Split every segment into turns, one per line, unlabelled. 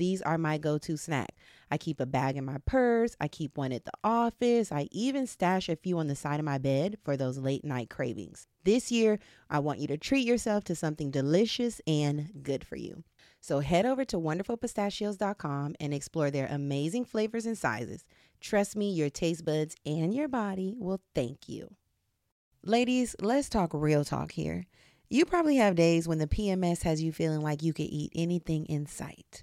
these are my go to snack. I keep a bag in my purse, I keep one at the office, I even stash a few on the side of my bed for those late night cravings. This year, I want you to treat yourself to something delicious and good for you. So head over to wonderfulpistachios.com and explore their amazing flavors and sizes. Trust me, your taste buds and your body will thank you. Ladies, let's talk real talk here. You probably have days when the PMS has you feeling like you could eat anything in sight.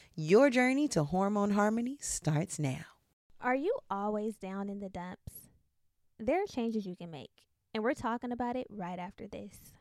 Your journey to hormone harmony starts now.
Are you always down in the dumps? There are changes you can make, and we're talking about it right after this.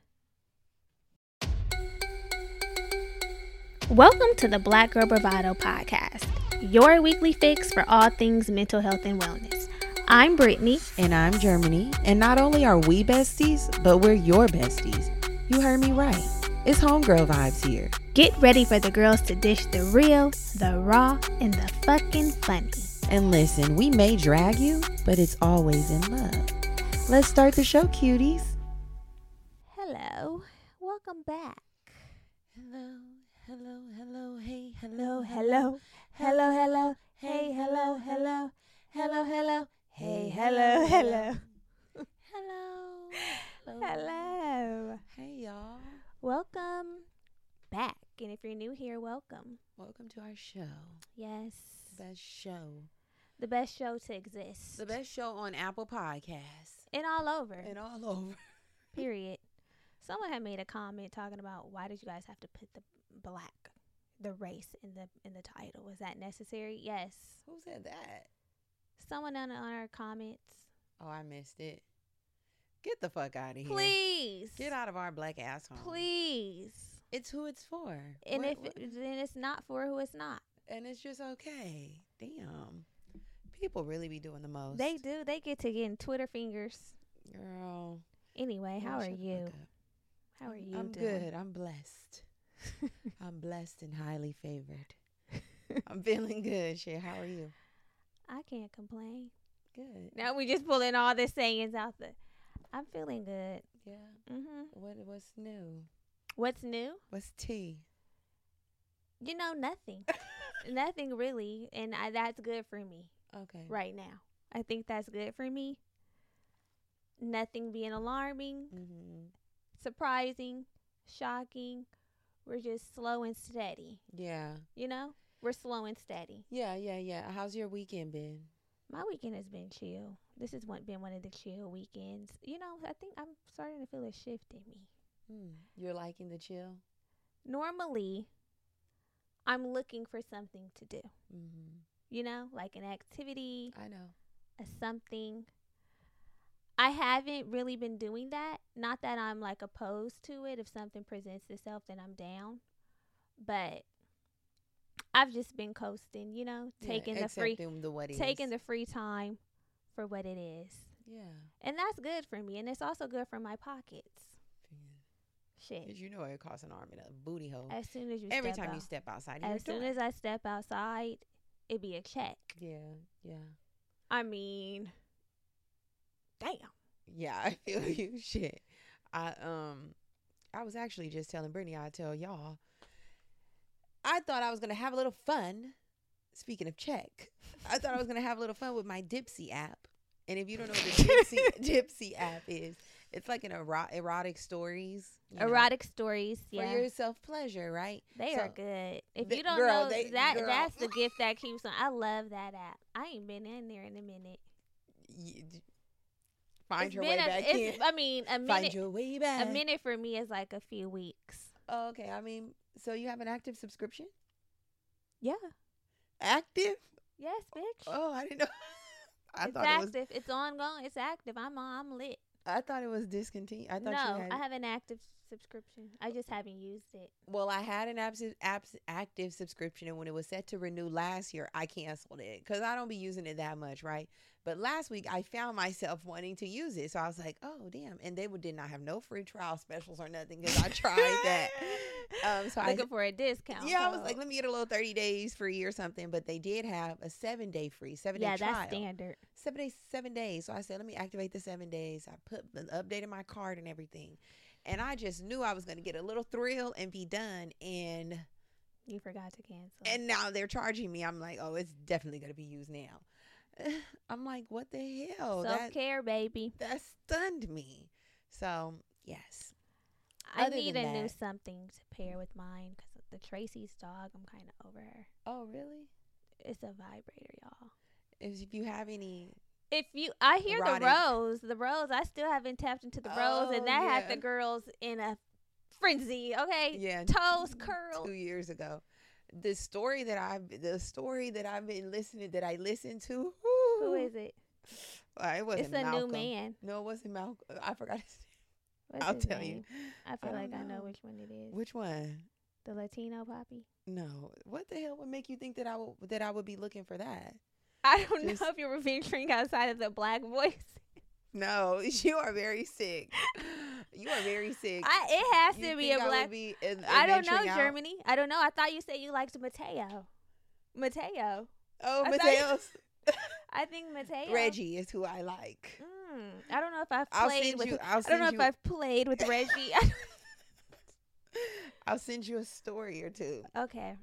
Welcome to the Black Girl Bravado podcast, your weekly fix for all things mental health and wellness. I'm Brittany.
And I'm Germany. And not only are we besties, but we're your besties. You heard me right. It's homegirl vibes here.
Get ready for the girls to dish the real, the raw, and the fucking funny.
And listen, we may drag you, but it's always in love. Let's start the show, cuties.
Hello. Welcome back.
Hello, hello, hello, hey,
Hello, hello. Hello, hello. Hey, hello, hello. Hello, hello. Hey, hello, hello.
Hello.
Hello.
Hey, y'all.
Welcome back. And if you're new here, welcome.
Welcome to our show.
Yes.
The Best show.
The best show to exist.
The best show on Apple Podcasts.
And all over.
And all over.
period. Someone had made a comment talking about why did you guys have to put the black, the race in the in the title? Was that necessary? Yes.
Who said that?
Someone on on our comments.
Oh, I missed it. Get the fuck out of here.
Please.
Get out of our black ass home.
Please.
It's who it's for.
And
What-
if
what-
then it's not for who it's not.
and it's just okay. Damn. People really be doing the most.
They do. They get to getting Twitter fingers.
Girl.
Anyway, how are you? How are you
I'm
doing?
good. I'm blessed. I'm blessed and highly favored. I'm feeling good. Shit, how are you?
I can't complain.
Good.
Now we just pulling all the sayings out the. I'm feeling good.
Yeah.
Mm-hmm.
What what's new?
What's new?
What's tea?
You know, nothing. nothing really, and I, that's good for me
Okay.
right now. I think that's good for me. Nothing being alarming,
Mm-hmm.
surprising, shocking. We're just slow and steady.
Yeah.
You know, we're slow and steady.
Yeah, yeah, yeah. How's your weekend been?
My weekend has been chill. This has one, been one of the chill weekends. You know, I think I'm starting to feel a shift in me.
Hmm. You're liking the chill?
Normally, I'm looking for something to do.
Mm-hmm.
You know, like an activity,
I know.
a something. I haven't really been doing that. Not that I'm like opposed to it. If something presents itself, then I'm down. But I've just been coasting, you know, taking
yeah,
the free
the
taking the free time for what it is.
Yeah.
And that's good for me. And it's also good for my pockets. Shit.
Because you know it costs an arm and a booty hole.
As soon as you
Every
step
time you step outside,
as soon as I step outside, it be a check.
Yeah, yeah.
I mean, damn.
Yeah, I feel you. Shit. I um I was actually just telling Brittany, I tell y'all. I thought I was gonna have a little fun. Speaking of check, I thought I was gonna have a little fun with my Dipsea app. And if you don't know what the Dipsea Dipsea app is, it's like an ero- erotic stories. you know,
Erotic stories,
for your self pleasure, right?
they
so-
are good. If
the-
you don't
girl,
know
they-
that,
girl.
that's the gift that keeps on. I love that app. I ain't been in there in a minute.
You, find
It's
your way
a-
back in.
I mean, a minute.
Find your way back.
A minute for me is like a few weeks.
Oh, okay. I mean, so you have an active subscription?
Yeah.
Active?
Yes, bitch.
Oh, I didn't know. I
it's
thought it was.
active. It's ongoing. It's active. I'm I'm lit.
I thought it was discontinued. I thought
no,
you had.
I have an active subscription. I just haven't used it.
well, I had an abs- abs- active subscription, and when it was set to renew last year, I canceled it because I don't be using it that much, right? But last week, I found myself wanting to use it, so I was like, "Oh, damn!" And they did not have no free trial specials or nothing because I tried that. Um, so I
Looking for a discount.
yeah, I was like, let me get a little 30 days free or something. But they did have a seven day free, seven
yeah,
day trial.
Yeah, that's standard.
Seven days, seven days. So I said, let me activate the seven days. I put updated my card and everything. And I just knew I was going to get a little thrill and be done. And
You forgot to cancel.
and now they're charging me. I'm like, oh, it's definitely going to be used now. I'm like, what the hell?
Self care, baby.
that stunned me. So, yes.
I
other
need a new something to pair with mine because the Tracy's dog. I'm kind of over her.
Oh, really?
It's a vibrator, y'all.
If you have any
If you, I hear
Erotic.
the rose, the rose. I still haven't tapped into the rose,
Oh,
and that had the girls in a frenzy. Okay,
yeah
toes curled.
two years ago. The story that I've the story that I've been listening that I listened to.
Who is it?
It wasn't
It's a
Malcolm.
new man.
No, it wasn't Malcolm. I forgot his
What's
I'll
his
tell you.
I feel
I
like
don't
I know
know.
which one it is.
Which one?
The Latino poppy.
No. What the hell would make you think that I would that I would be looking for that?
I don't
Just-
know if you were venturing outside of the black voice.
No, you are very sick. You are very sick.
I, it has
You
to be a
I
black.
be in-
I don't know
out?
Germany. I don't know. I thought you said you liked Mateo. Mateo.
Oh,
I you- I think Mateo.
Reggie is who I like.
Mm, I don't know if I've played with.
you.
I don't know
you.
if I've played with Reggie.
I'll send you a story or two.
okay.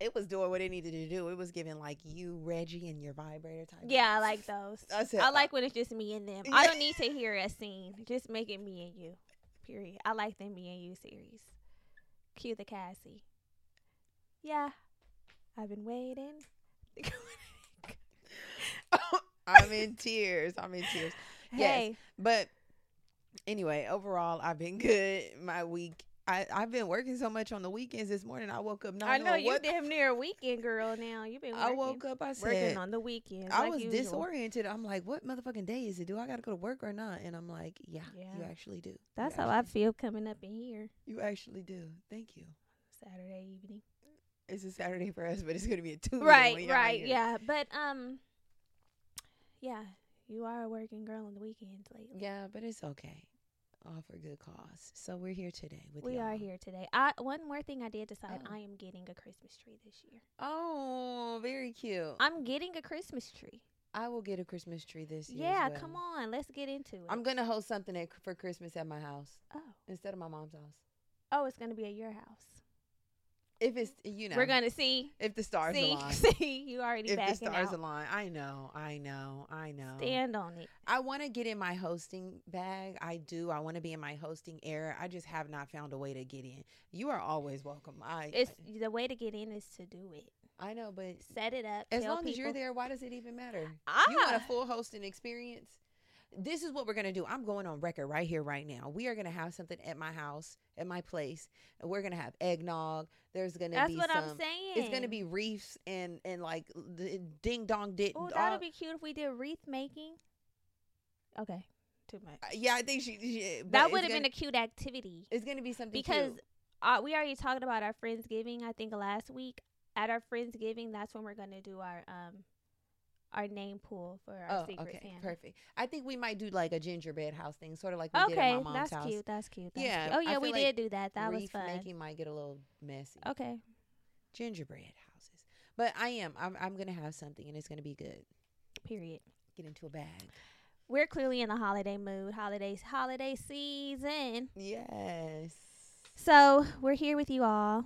It was doing what it needed to do. It was giving like you, Reggie, and your vibrator type.
Yeah, I like those.
I said,
I
uh,
like when it's just me and them. I don't need to hear a scene. Just make it me and you. Period. I like the me and you series. Cue the Cassie. Yeah. I've been waiting.
I'm in tears. I'm in tears. Yes.
hey.
But anyway, overall, I've been good. My week, I I've been working so much on the weekends. This morning I woke up not
I know you
what.
damn near a weekend girl now. You've been.
I
Working,
woke up. I
working
said
on the weekends.
I
like
was
usual.
disoriented. I'm like, what motherfucking day is it? Do I got to go to work or not? And I'm like, yeah, you actually do. You
That's how I feel coming up in here
You actually do. Thank you.
Saturday evening.
It's a Saturday for us, but it's gonna be a Tuesday.
Right, right, yeah. But um, yeah, you are a working girl on the weekends lately.
Yeah, but it's okay. All for good cause. So we're here today with
we
y'all.
are here today. I one more thing I did decide
Oh.
I am getting a Christmas tree this year.
Oh, very cute.
I'm getting a Christmas tree.
I will get a Christmas tree this year.
Yeah,
well.
come on, let's get into it.
I'm gonna host something at, for Christmas at my house
oh,
instead of my mom's house.
oh, it's gonna be at your house.
If it's you know,
We're gonna see.
if the stars
see,
align.
see, you already
If the stars
out.
align, I know, I know, I know.
Stand on it.
I want to get in my hosting bag. I do. I want to be in my hosting era. I just have not found a way to get in. You are always welcome. I
It's the way to get in is to do it.
I know, but
Set it up.
as long as you're there, why does it even matter?
Ah,
You want a full hosting experience? This is what we're gonna do. I'm going on record right here, right now. We are gonna have something at my house, at my place, and we're gonna have eggnog. There's gonna be
that's
be
what
some.
I'm saying.
It's gonna be wreaths and and like the ding dong did.
Oh,
all-
that'd be cute if we did wreath making. Okay, too much.
Uh, yeah, I think she. she
that would have been a cute activity
It's gonna be something
because uh, we already talked about our friendsgiving. I think last week at our friendsgiving, that's when we're gonna do our um our name pool for our
Oh,
secret
okay,
Santa.
perfect. I think we might do like a gingerbread house thing, sort of like we did at my mom's
that's
house.
cute. That's cute. That's
Yeah,
cute. Oh yeah, we
like
did do that. That was fun.
making might get a little messy.
Okay,
Gingerbread houses, but I am. I'm. I'm gonna have something, and it's gonna be good.
period.
Get into a bag.
We're clearly in the holiday mood. Holidays, holiday season.
Yes.
So we're here with you all.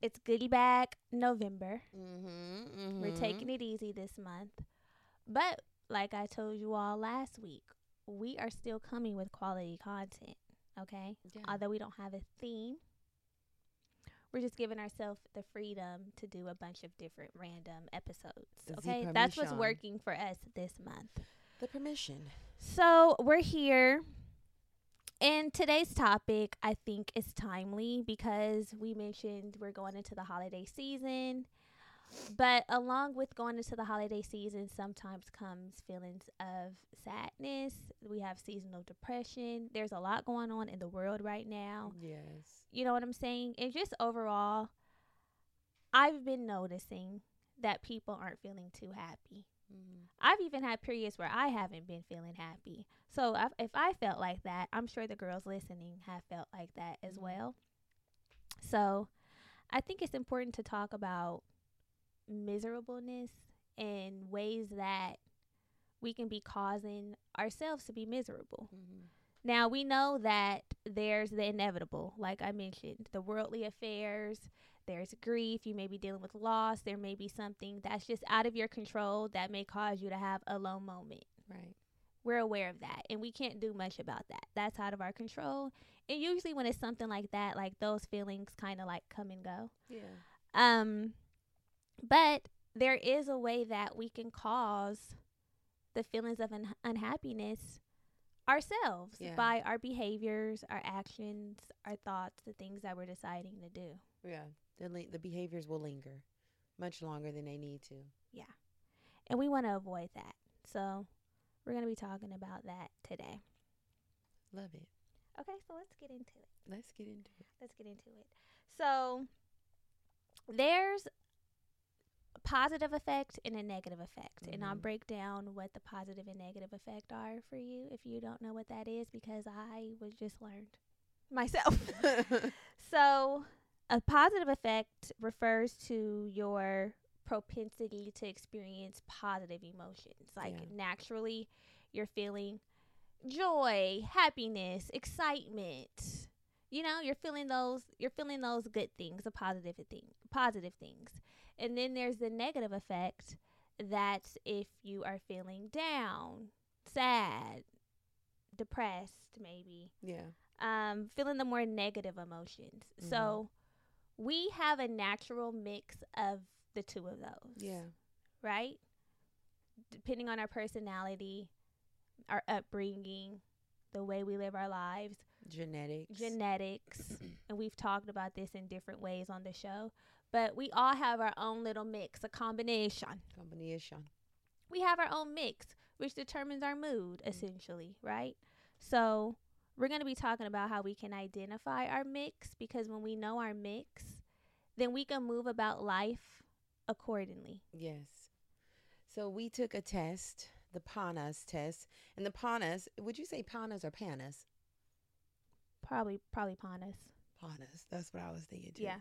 It's Goodie Bag November.
Mm-hmm,
We're taking it easy this month. But like I told you all last week, we are still coming with quality content. Okay?
Yeah.
Although we don't have a theme. We're just giving ourselves the freedom to do a bunch of different random episodes. Okay? That's what's working for us this month.
the permission.
So we're here. And today's topic, I think, is timely because we mentioned we're going into the holiday season. But along with going into the holiday season, sometimes comes feelings of sadness. We have seasonal depression. There's a lot going on in the world right now.
Yes.
You know what I'm saying? And just overall, I've been noticing that people aren't feeling too happy.
Mm-hmm.
I've even had periods where I haven't been feeling happy. So if, if I felt like that, I'm sure the girls listening have felt like that as
Mhm.
well. So I think it's important to talk about miserableness and ways that we can be causing ourselves to be miserable.
Mm-hmm.
Now we know that there's the inevitable, like I mentioned, the worldly affairs, there's grief, you may be dealing with loss, there may be something that's just out of your control that may cause you to have a low moment.
Right.
We're aware of that and we can't do much about that. That's out of our control. And usually when it's something like that, like those feelings kind of like come and go.
Yeah.
Um but there is a way that we can cause the feelings of un- unhappiness ourselves
Yeah.
by our behaviors, our actions, our thoughts, the things that we're deciding to do.
Yeah. The li- the behaviors will linger much longer than they need to. Yeah.
And we want to avoid that. So, we're going to be talking about that today.
Love it.
Okay, so let's get into it.
Let's get into it.
Let's get into it. So, there's a positive affect and a negative affect. And I'll
Mhm.
break down what the positive and negative affect are for you if you don't know what that is because I was just learned myself. so, a positive affect refers to your propensity to experience positive emotions. Like
Yeah.
naturally, you're feeling joy, happiness, excitement. You know, you're feeling those you're feeling those good things, the positive thing, positive things. And then there's the negative affect that's if you are feeling down, sad, depressed maybe
yeah.
um, feeling the more negative emotions.
Mhm.
So we have a natural mix of the two of those.
Yeah.
Right? Depending on our personality, our upbringing, the way we live our lives,
genetics.
genetics, and we've talked about this in different ways on the show. But we all have our own little mix, a combination.
combination.
We have our own mix, which determines our mood, mm. essentially, right? So we're going to be talking about how we can identify our mix because when we know our mix, then we can move about life accordingly.
Yes. So we took a test, the PANAS test, and the PANAS. Would you say PANAS or PANAS?
Probably, probably Panas.
PANAS. That's what I was thinking too.
Yeah.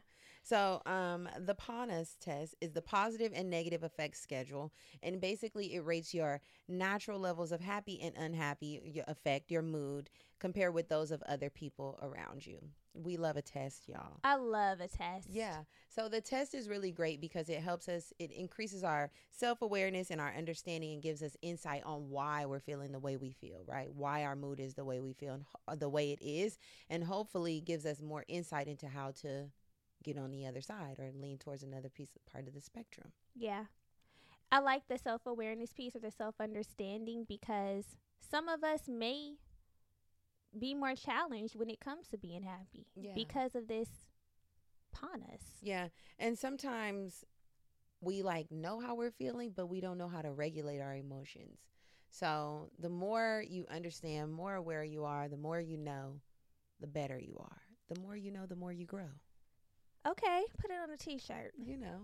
So, um, the PANAS test is the positive and negative effects schedule, and basically it rates your natural levels of happy and unhappy your affect your mood compared with those of other people around you. We love a test, y'all.
I love a test.
Yeah. So the test is really great because it helps us, it increases our self awareness and our understanding and gives us insight on why we're feeling the way we feel, right? Why our mood is the way we feel and the way it is. And hopefully gives us more insight into how to get on the other side or lean towards another piece of part of the spectrum.
Yeah. I like the self awareness piece or the self understanding because some of us may be more challenged when it comes to being happy
Yeah.
because of this panas.
Yeah. And sometimes we like know how we're feeling, but we don't know how to regulate our emotions. So the more you understand, more aware you are, the more you know, the better you are. The more you know, the more you grow.
Okay, put it on a t shirt.
You know.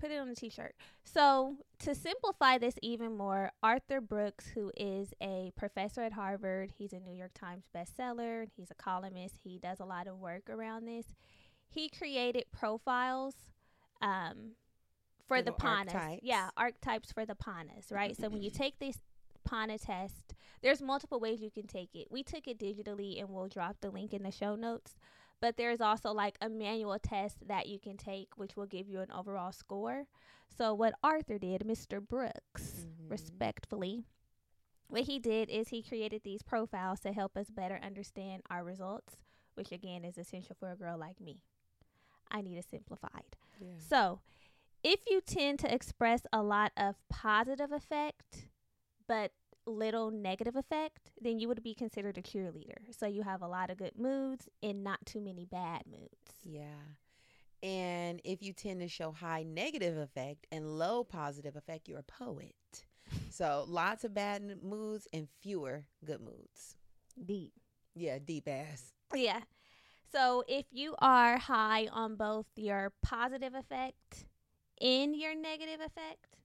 Put it on a t shirt. So, to simplify this even more, Arthur Brooks, who is a professor at Harvard, he's a New York Times bestseller, he's a columnist, he does a lot of work around this. He created profiles um, for the
Little
panas.
archetypes.
Yeah, archetypes for the panas, right? so, when you take this pana test, there's multiple ways you can take it. We took it digitally, and we'll drop the link in the show notes but there's also like a manual test that you can take which will give you an overall score so what arthur did mr brooks
Mhm.
respectfully what he did is he created these profiles to help us better understand our results which again is essential for a girl like me i need a simplified
Yeah.
so if you tend to express a lot of positive affect but little negative affect, then you would be considered a cheerleader. So you have a lot of good moods and not too many bad moods.
Yeah. And if you tend to show high negative affect and low positive affect, you're a poet. So lots of bad moods and fewer good moods.
Deep.
Yeah, deep ass.
Yeah. So if you are high on both your positive affect and your negative affect,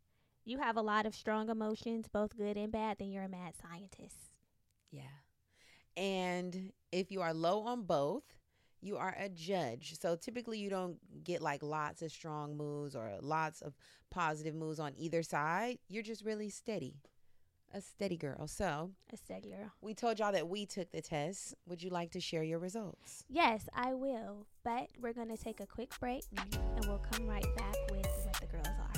you have a lot of strong emotions, both good and bad, then you're a mad scientist.
Yeah. And if you are low on both, you are a judge. So typically you don't get like lots of strong moves or lots of positive moves on either side. You're just really steady. A steady girl. So
A steady girl.
we told y'all that we took the test. Would you like to share your results?
Yes, I will. But we're going to take a quick break and we'll come right back with what the girls are.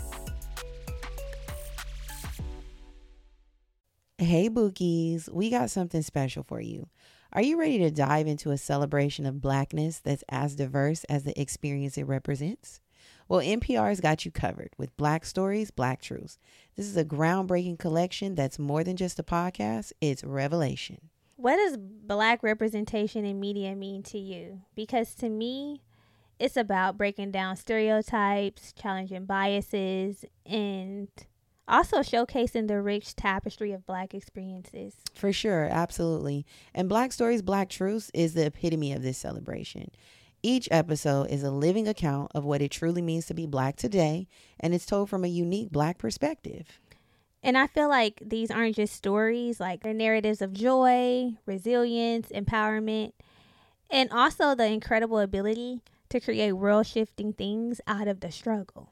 Hey, Bookies, we got something special for you. Are you ready to dive into a celebration of blackness that's as diverse as the experience it represents? Well, NPR's got you covered with Black Stories, Black Truths. This is a groundbreaking collection that's more than just a podcast, it's revelation.
What does black representation in media mean to you? Because to me, it's about breaking down stereotypes, challenging biases, and also showcasing the rich tapestry of black experiences.
For sure, absolutely. And Black Stories, Black Truths is the epitome of this celebration. Each episode is a living account of what it truly means to be black today, and it's told from a unique black perspective.
And I feel like these aren't just stories, like they're narratives of joy, resilience, empowerment, and also the incredible ability to create world shifting things out of the struggle.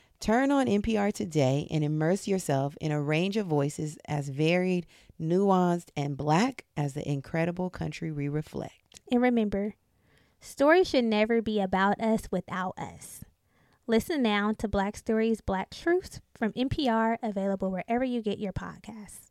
Turn on NPR today and immerse yourself in a range of voices as varied, nuanced, and black as the incredible country we reflect.
And remember, stories should never be about us without us. Listen now to Black Stories, Black Truths from NPR, available wherever you get your podcast.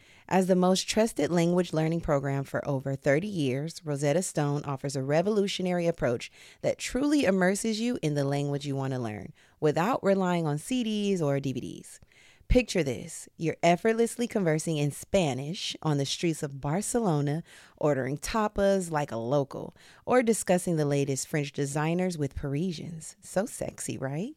As the most trusted language learning program for over 30 years, Rosetta Stone offers a revolutionary approach that truly immerses you in the language you want to learn without relying on CDs or DVDs. Picture this you're effortlessly conversing in Spanish on the streets of Barcelona, ordering tapas like a local, or discussing the latest French designers with Parisians. So sexy, right?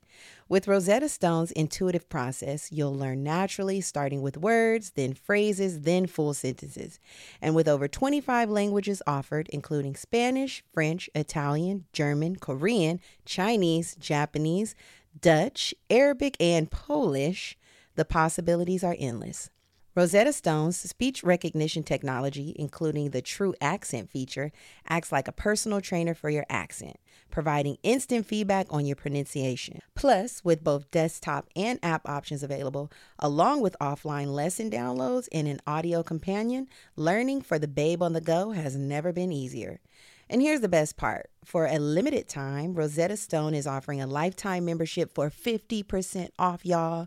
With Rosetta Stone's intuitive process, you'll learn naturally, starting with words, then phrases, then full sentences. And with over 25 languages offered, including Spanish, French, Italian, German, Korean, Chinese, Japanese, Dutch, Arabic, and Polish, the possibilities are endless. Rosetta Stone's speech recognition technology, including the TruAccent feature, acts like a personal trainer for your accent, providing instant feedback on your pronunciation. Plus, with both desktop and app options available, along with offline lesson downloads and an audio companion, learning for the babe on the go has never been easier. And here's the best part for a limited time, Rosetta Stone is offering a lifetime membership for 50% off, y'all.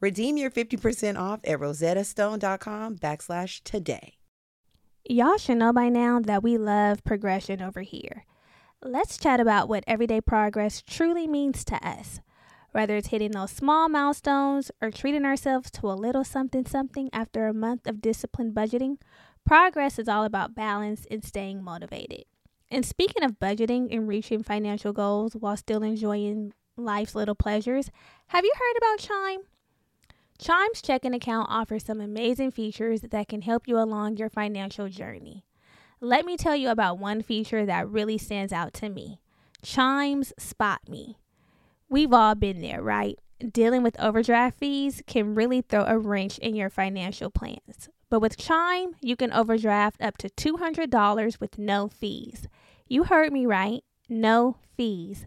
Redeem your 50% off at rosettastone.com backslash today.
Y'all should know by now that we love progression over here. Let's chat about what everyday progress truly means to us. Whether it's hitting those small milestones or treating ourselves to a little something something after a month of disciplined budgeting, progress is all about balance and staying motivated. And speaking of budgeting and reaching financial goals while still enjoying life's little pleasures, have you heard about Chime? Chime's checking account offers some amazing features that can help you along your financial journey. Let me tell you about one feature that really stands out to me Chime's Spot Me. We've all been there, right? Dealing with overdraft fees can really throw a wrench in your financial plans. But with Chime, you can overdraft up to $200 with no fees. You heard me right, no fees.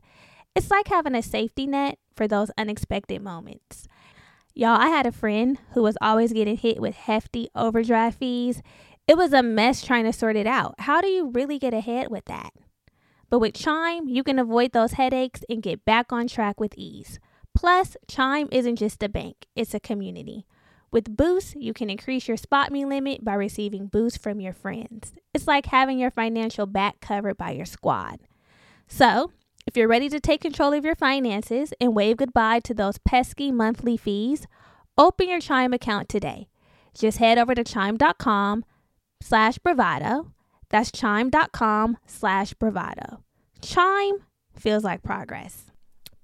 It's like having a safety net for those unexpected moments. Y'all, I had a friend who was always getting hit with hefty overdraft fees. It was a mess trying to sort it out. How do you really get ahead with that? But with Chime, you can avoid those headaches and get back on track with ease. Plus, Chime isn't just a bank, it's a community. With Boost, you can increase your spot me limit by receiving boosts from your friends. It's like having your financial back covered by your squad. So, if you're ready to take control of your finances and wave goodbye to those pesky monthly fees, open your Chime account today. Just head over to chime.com slash bravado. That's chime.com slash bravado. Chime feels like progress.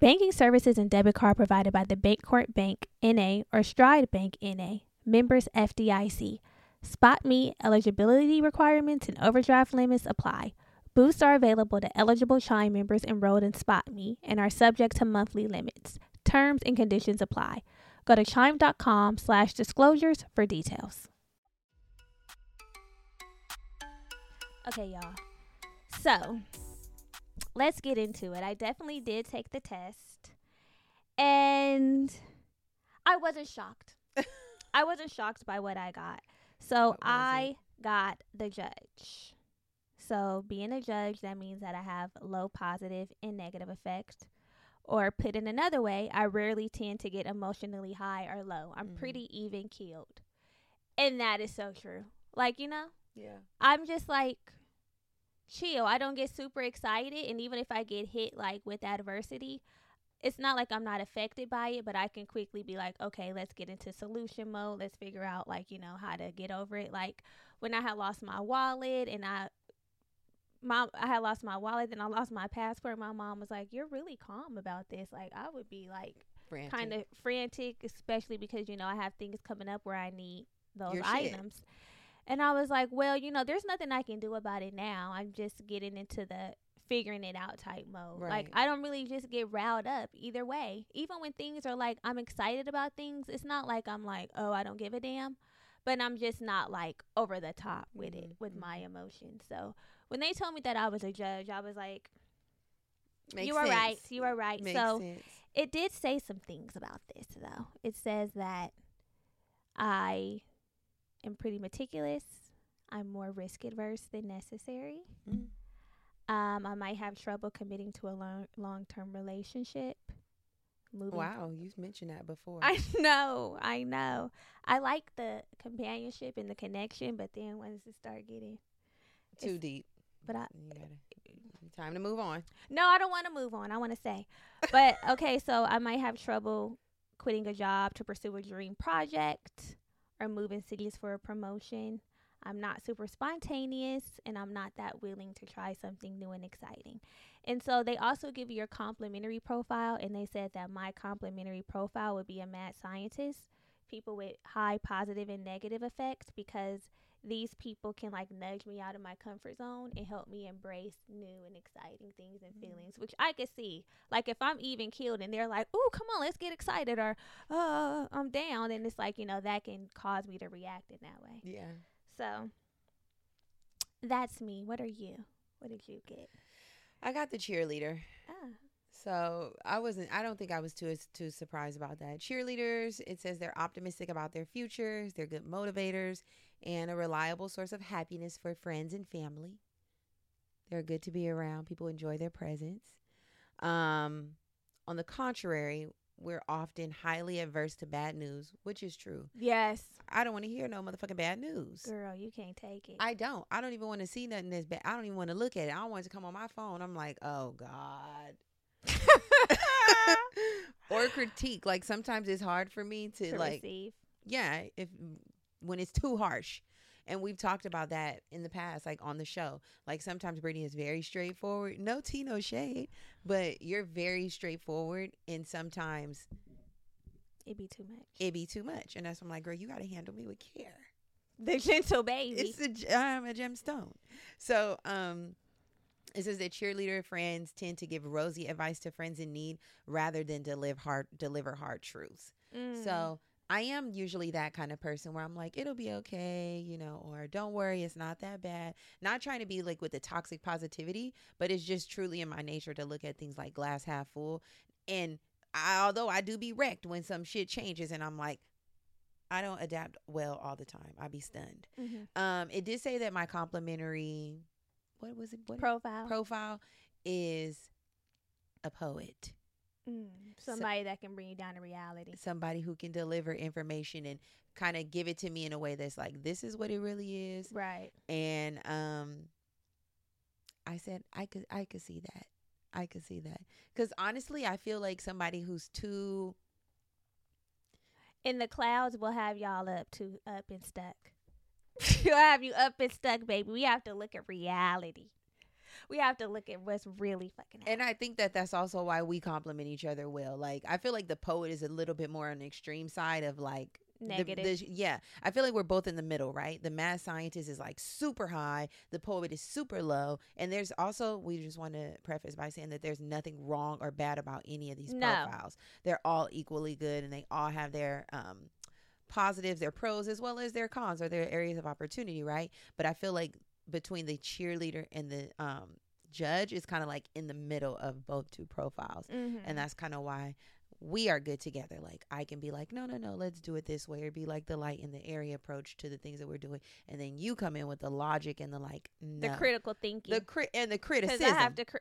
Banking services and debit card provided by the Bancorp Bank NA or Stride Bank NA, members FDIC. Spot Me eligibility requirements and overdraft limits apply. Boosts are available to eligible Chime members enrolled in SpotMe and are subject to monthly limits. Terms and conditions apply. Go to chime.com slash disclosures for details. Okay, y'all. So, let's get into it. I definitely did take the test. And I wasn't shocked. I wasn't shocked by what I got. So,
What
I got the judge. So, being a judge, that means that I have low positive and negative effects. Or put in another way, I rarely tend to get emotionally high or low. I'm
Mhm.
pretty even keeled. And that is so true. Like, you know,
Yeah.
I'm just like chill. I don't get super excited and even if I get hit like with adversity, it's not like I'm not affected by it, but I can quickly be like, okay, let's get into solution mode. Let's figure out like, you know, how to get over it. Like when I had lost my wallet and I my I had lost my wallet then I lost my passport, my mom was like, You're really calm about this. Like I would be like kind of frantic, especially because you know I have things coming up where I need those
Your shit.
items. And I was like, well, you know, there's nothing I can do about it now. I'm just getting into the figuring it out type mode. Like I don't really just get riled up either way. Even when things are like I'm excited about things, it's not like I'm like, oh, I don't give a damn. But I'm just not like over the top with it
Mhm,
with my emotions. So when they told me that I was a judge, I was like,
Makes
you were right. You were right.
Makes
so
sense.
it did say some things about this though. It says that I am pretty meticulous. I'm more risk adverse than necessary.
Mm.
Um, I might have trouble committing to a long long term relationship. Moving
Wow, you've mentioned that before.
I know, I know. I like the companionship and the connection, but then once it start getting,
Too deep.
But I
time to move on.
No, I don't want to move on. I want to say. But okay, so I might have trouble quitting a job to pursue a dream project or moving cities for a promotion. I'm not super spontaneous and I'm not that willing to try something new and exciting. And so they also give you your complimentary profile and they said that my complimentary profile would be a mad scientist, people with high positive and negative effects because these people can like nudge me out of my comfort zone and help me embrace new and exciting things and feelings, which I could see. Like if I'm even killed and they're like, "Oh, come on, let's get excited," or "Uh, I'm down," and it's like you know that can cause me to react in that way.
Yeah.
So that's me. What are you? What did you get?
I got the cheerleader.
Ah,
So I wasn't. I don't think I was too too surprised about that. Cheerleaders. It says they're optimistic about their futures. They're good motivators and a reliable source of happiness for friends and family. They're good to be around. People enjoy their presence. Um, on the contrary, we're often highly averse to bad news, which is true.
yes,
I don't want to hear no motherfucking bad news.
girl, you can't take it.
I don't. I don't even want to see nothing that's bad. I don't even want to look at it. I don't want it to come on my phone. I'm like, oh God. or critique. Like sometimes it's hard for me to,
to
like,
receive.
yeah, if when it's too harsh. And we've talked about that in the past, like on the show. Like sometimes Brittany is very straightforward. No tea, no shade. But you're very straightforward. And sometimes
It'd be too much.
It'd be too much. And that's why I'm like, girl, you got to handle me with care.
the gentle baby.
it's a I'm a gemstone. So um it says that cheerleader friends tend to give rosy advice to friends in need rather than deliver hard deliver hard truths.
Mm.
So I am usually that kind of person where I'm like, it'll be okay, you know, or don't worry, it's not that bad. Not trying to be like with the toxic positivity, but it's just truly in my nature to look at things like glass half full. And I, although I do be wrecked when some shit changes and I'm like, I don't adapt well all the time. I'd be stunned.
Mhm.
Um, it did say that my complimentary, what was it? What
profile.
profile is a poet,
Mm, somebody that can bring you down to reality.
somebody who can deliver information and kind of give it to me in a way that's like, this is what it really is.
Right.
And um, I said I could, I could see that. I could see that because honestly, I feel like somebody who's too
In the clouds, we'll have y'all up to up and stuck. we'll have you up and stuck, baby. We have to look at reality. We have to look at what's really fucking happening.
And I think that that's also why we complement each other well. Like I feel like the poet is a little bit more on the extreme side of like the-
Negative.
the- yeah, I feel like we're both in the middle, right? The mad scientist is like super high, the poet is super low, and there's also we just want to preface by saying that there's nothing wrong or bad about any of these
No.
profiles. They're all equally good, and they all have their um positives, their pros, as well as their cons or their areas of opportunity, right? But I feel like between the cheerleader and the um judge is kind of like in the middle of both two profiles
Mhm.
and that's kind of why we are good together like i can be like no no no let's do it this way or be like the light in the area approach to the things that we're doing and then you come in with the logic and the like no.
the critical thinking.
the cri- and the criticism
I have to. Cri-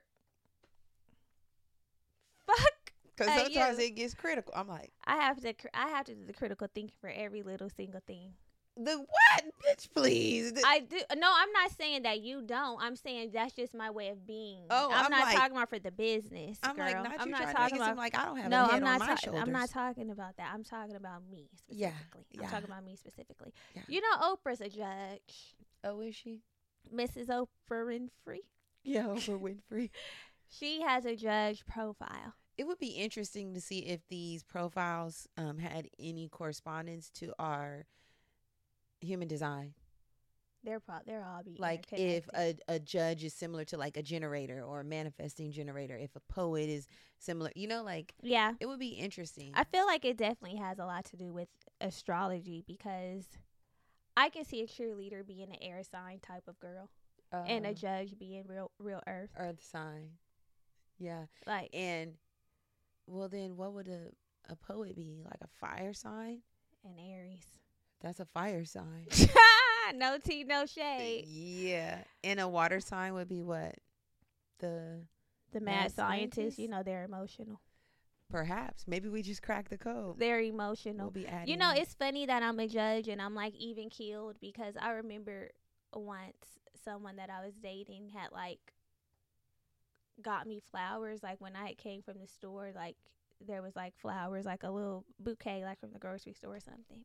Fuck.
because
uh,
sometimes
you.
it gets critical i'm like
I have to. cr- I have to do the critical thinking for every little single thing.
The what bitch please The-
I do. No, I'm not saying that you don't. I'm saying that's just my way of being.
Oh,
I'm,
I'm
not
like-
talking about for the business.
i'm
girl.
like not
I'm
you
not
trying to make
talking about.
like i don't have
no,
a head
I'm not.
on my
ta-
shoulders
I'm not talking about that. I'm talking about me
Yeah,
specifically.
yeah.
I'm talking about me specifically.
Yeah.
You know, Oprah's a judge.
oh is she
Mrs. Oprah Winfrey.
yeah oprah winfrey
She has a judge profile.
it would be interesting to see if these profiles um, had any correspondence to our human design.
They're pro- they're all be
like if a, a judge is similar to like a generator or a manifesting generator if a poet is similar you know like
yeah.
it would be interesting.
I feel like it definitely has a lot to do with astrology because I can see a cheerleader being an air sign type of girl and
Uh,
a judge being real real earth.
earth sign. Yeah.
Like
and well then what would a, a poet be? Like a fire sign?
An Aries.
That's a fire sign
no tea, no shade.
yeah and a water sign would be what the
The
Mad
mad scientists, you know, they're emotional.
perhaps maybe we just crack the code
They're emotional.
we'll be adding
You know, it's funny that I'm a judge and I'm like even keeled because I remember once someone that I was dating had like got me flowers like when I came from the store like there was like flowers like a little bouquet like from the grocery store or something.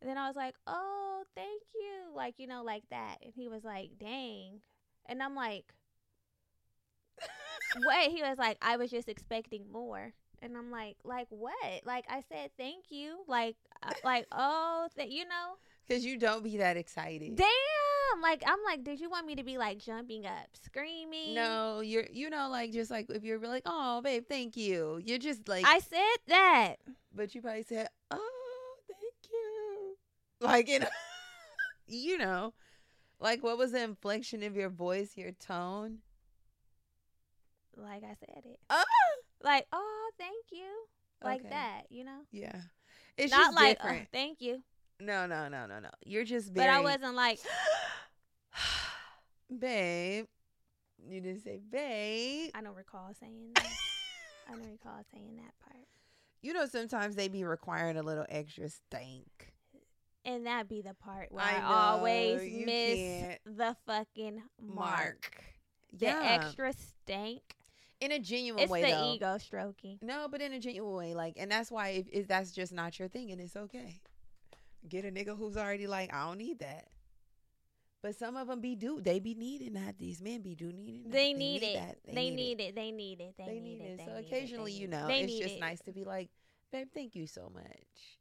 And then I was like, "Oh, thank you." Like, you know, like that. And he was like, "Dang." And I'm like, "Wait." He was like, "I was just expecting more." And I'm like, "Like what?" Like I said, "Thank you." Like uh, like, "Oh, th- you know."
Cause you don't be that excited.
Damn! Like I'm like, did you want me to be like jumping up, screaming?
No, you're you know like just like if you're like oh babe thank you you're just like
I said that.
but you probably said oh like you know you know like what was the inflection of your voice your tone
Like I said it.
ah
Like, oh, thank you. Like
Okay.
that, you know?
yeah it's
Not
just
like,
different
thank you.
no no no no no you're just very
But I wasn't like,
babe you didn't say babe
I don't recall saying that. I don't recall saying that part.
you know sometimes they be requiring a little extra stank
And that be the part where
I
I, always miss
can't.
the fucking mark.
mark
The extra stank.
in a genuine way.
It's
way
the
though
ego stroking.
No, but in a genuine way, like, and that's why if, if that's just not your thing, and it's okay. Get a nigga who's already like, I don't need that. But some of them be do they be needing that. These men be do needing. that.
They need it.
that.
They need it. They need it. They
They
need it.
So
They need it.
occasionally, you know,
They
it's just
it.
nice to be like, babe, thank you so much.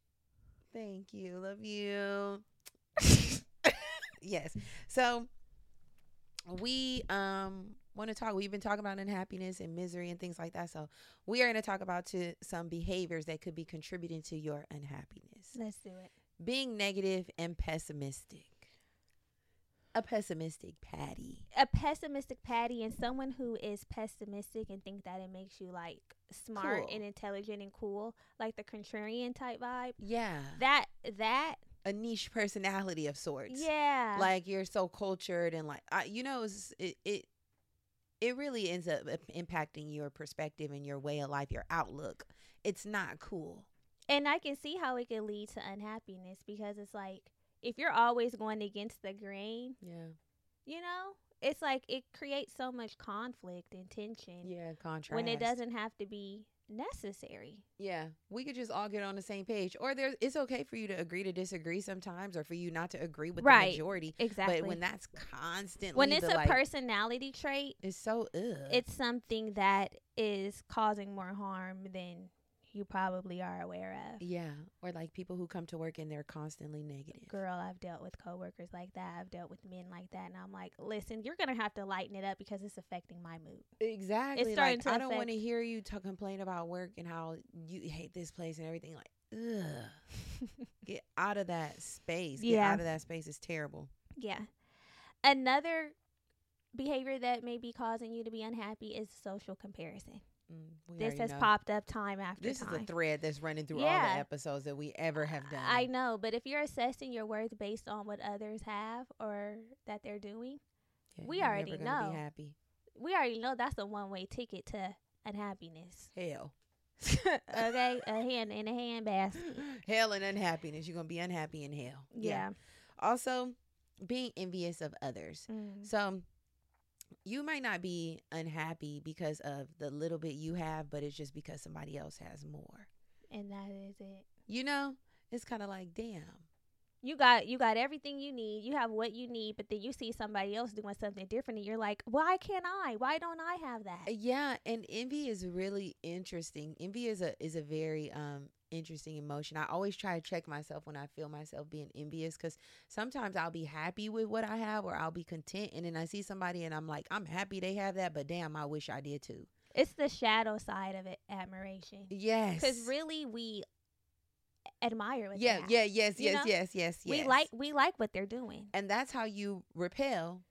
Thank you, love you. yes. So we um want to talk. We've been talking about unhappiness and misery and things like that. So we are going to talk about to some behaviors that could be contributing to your unhappiness.
Let's do it.
Being negative and pessimistic. A pessimistic Patty.
a pessimistic Patty and someone who is pessimistic and think that it makes you like smart
Cool.
and intelligent and cool, like the contrarian type vibe.
Yeah.
That that
a niche personality of sorts.
yeah,
like you're so cultured and like I, you know it it it really ends up uh, impacting your perspective and your way of life your outlook it's not cool
and I can see how it can lead to unhappiness because it's like if you're always going against the grain,
yeah
you know, it's like it creates so much conflict and tension
yeah contrast
when it doesn't have to be necessary.
yeah we could just all get on the same page or there's it's okay for you to agree to disagree sometimes or for you not to agree with
Right.
the majority
Exactly.
but when that's constantly
when it's
the,
a
like,
personality trait,
it's so ugh.
it's something that is causing more harm than you probably are aware of.
Yeah. Or like people who come to work and they're constantly negative.
Girl, I've dealt with coworkers like that. I've dealt with men like that, and I'm like, listen, you're gonna have to lighten it up because it's affecting my mood.
Exactly.
It's starting
like,
to
I don't want to hear you to complain about work and how you hate this place and everything. Like, ugh. Get out of that space. Get
Yeah.
out of that space. It's terrible.
Yeah. Another behavior that may be causing you to be unhappy is social comparison.
Mm,
This has
know.
popped up time after
This
time.
is a thread that's running through all the episodes that we ever have done.
I know, but if you're assessing your worth based on what others have or that they're doing,
Yeah,
we already know.
Happy.
we already know that's a one way ticket to unhappiness.
Hell.
okay? A hand in a hand basket.
hell and unhappiness. You're gonna be unhappy in hell.
Yeah.
Also, being envious of others.
Mm.
So you might not be unhappy because of the little bit you have, but it's just because somebody else has more.
And that is it.
You know, it's kind of like, damn.
You got you got everything you need. You have what you need, but then you see somebody else doing something different and you're like, "Why can't I? Why don't I have that?"
Yeah, and envy is really interesting. Envy is a is a very um interesting emotion. I always try to check myself when I feel myself being envious cuz sometimes I'll be happy with what I have or I'll be content and then I see somebody and I'm like, I'm happy they have that, but damn, I wish I did too.
It's the shadow side of it, admiration.
Yes.
Cuz really we admire what
Yeah, yeah, yes, yes,
know?
yes, yes, yes.
We like we like what they're doing.
and that's how you repel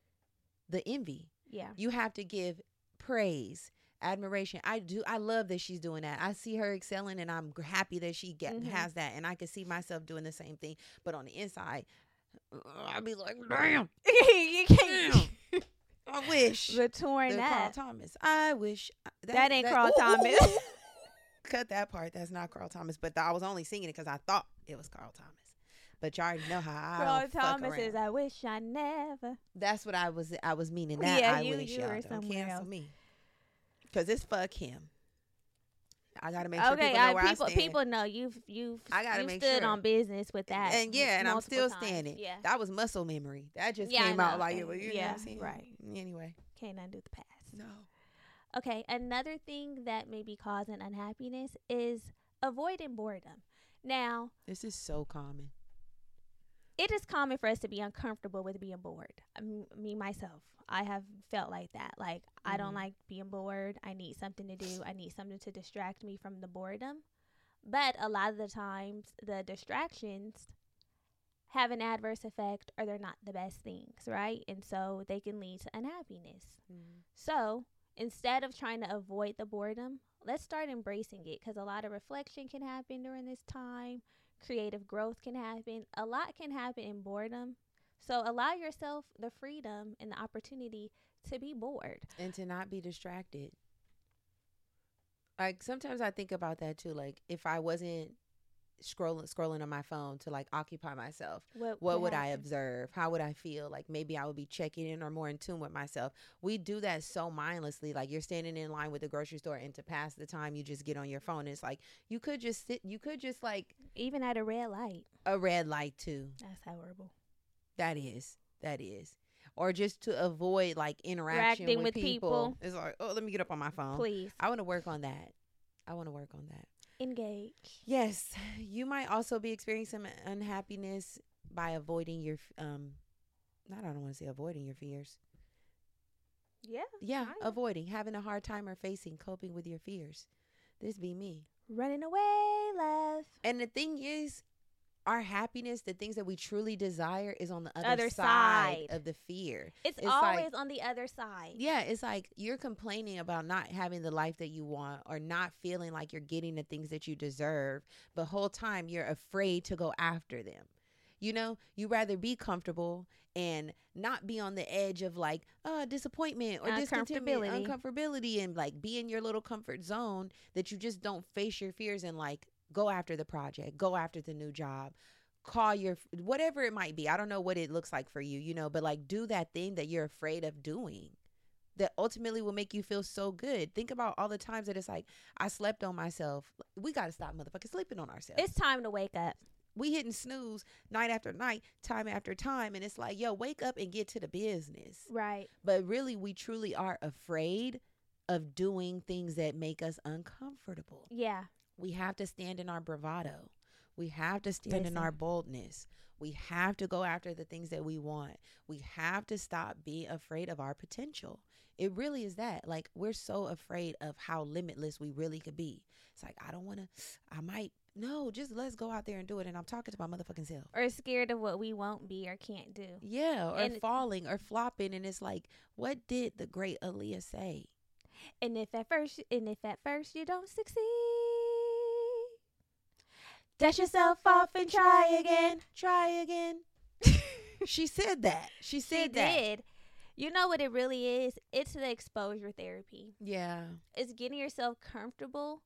the envy.
Yeah.
You have to give praise, admiration. I do. I love that she's doing that. I see her excelling, and I'm happy that she get
Mhm.
has that. And I can see myself doing the same thing. But on the inside, uh, I'll be like, damn,
you can't
I wish.
the torn
The Carl. Thomas. I wish uh,
That ain't Carl
ooh, ooh, ooh,
Thomas.
ooh. Cut that part. That's not Carl Thomas. But I was only singing it because I thought it was Carl Thomas. But you already know how I
Carl
fuck
Thomas is I wish I never.
That's what I was. I was meaning that.
Yeah,
I
you-
wish
you
y'all
were
don't cancel
else.
me. Cause it's fuck him. I gotta make sure
okay,
people know
I,
where
people
I stand.
people know you've you've
I gotta
you've
make
stood
sure.
on business with that.
and yeah, and I'm still
times.
standing.
Yeah.
That was muscle memory. That just
Yeah,
came out like it. was- You know
yeah,
what I'm saying?
right.
Anyway,
Can't undo the past.
no.
Okay, another thing that may be causing unhappiness is avoiding boredom. Now,
This is so common.
it is common for us to be uncomfortable with being bored. I mean, me myself, I have felt like that. Like I don't
Mhm.
like being bored. I need something to do. I need something to distract me from the boredom. But a lot of the times, the distractions have an adverse effect, or they're not the best things, right? And so they can lead to unhappiness. So instead of trying to avoid the boredom, let's start embracing it because a lot of reflection can happen during this time. Creative growth can happen. A lot can happen in boredom. So allow yourself the freedom and the opportunity to be bored.
And to not be distracted. Like sometimes I think about that too. Like if I wasn't scrolling scrolling on my phone to like occupy myself, what
could
would I observe? How would I feel? Like maybe I would be checking in or more in tune with myself. We do that so mindlessly. Like you're standing in line with the grocery store and to pass the time you just get on your phone. It's like you could just sit you could just like
Even at a red light.
a red light too.
That's horrible.
That is. That is. Or just to avoid like interaction
Interacting
with,
with
people.
people.
It's like, oh, let me get up on my phone.
Please
I want to work on that. I want to work on that.
engage.
Yes, you might also be experiencing some unhappiness by avoiding your um not I don't want to say avoiding your fears.
Yeah.
Yeah, avoiding, having a hard time or facing coping with your fears. This be me.
Running away, love.
And the thing is, our happiness, the things that we truly desire, is on the other,
Other
side,
side.
of the fear.
It's,
It's like-
always on the other side.
Yeah, it's like you're complaining about not having the life that you want or not feeling like you're getting the things that you deserve, but whole time you're afraid to go after them. You know, you rather be comfortable and not be on the edge of like uh disappointment or discontentment,
uncomfortability
and like be in your little comfort zone that you just don't face your fears and like go after the project, go after the new job, call your whatever it might be. I don't know what it looks like for you, you know, but like do that thing that you're afraid of doing that ultimately will make you feel so good. Think about all the times that it's like I slept on myself. We got to stop motherfucking sleeping on ourselves.
It's time to wake up.
we hitting snooze night after night, time after time and it's like, yo, wake up and get to the business.
Right.
But really we truly are afraid of doing things that make us uncomfortable.
Yeah.
We have to stand in our bravado. We have to stand in our boldness. We have to go after the things that we want. We have to stop being afraid of our potential. It really is that. Like, we're so afraid of how limitless we really could be. It's like, I don't want to, I might, no, just let's go out there and do it. And I'm talking to my motherfucking self.
Or scared of what we won't be or can't do.
Yeah, or
And
falling or flopping. And it's like, what did the great Aaliyah say?
And if at first and if at first you don't succeed, dust yourself off and try again.
Try again. she said that. She said
She
that.
did. You know what it really is? It's the exposure therapy.
Yeah.
It's getting yourself comfortable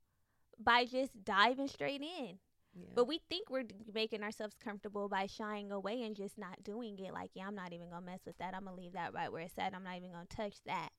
by just diving straight in.
yeah.
But we think we're making ourselves comfortable by shying away and just not doing it. Like, yeah, I'm not even gonna mess with that. I'm gonna leave that right where it's at. I'm not even gonna touch that.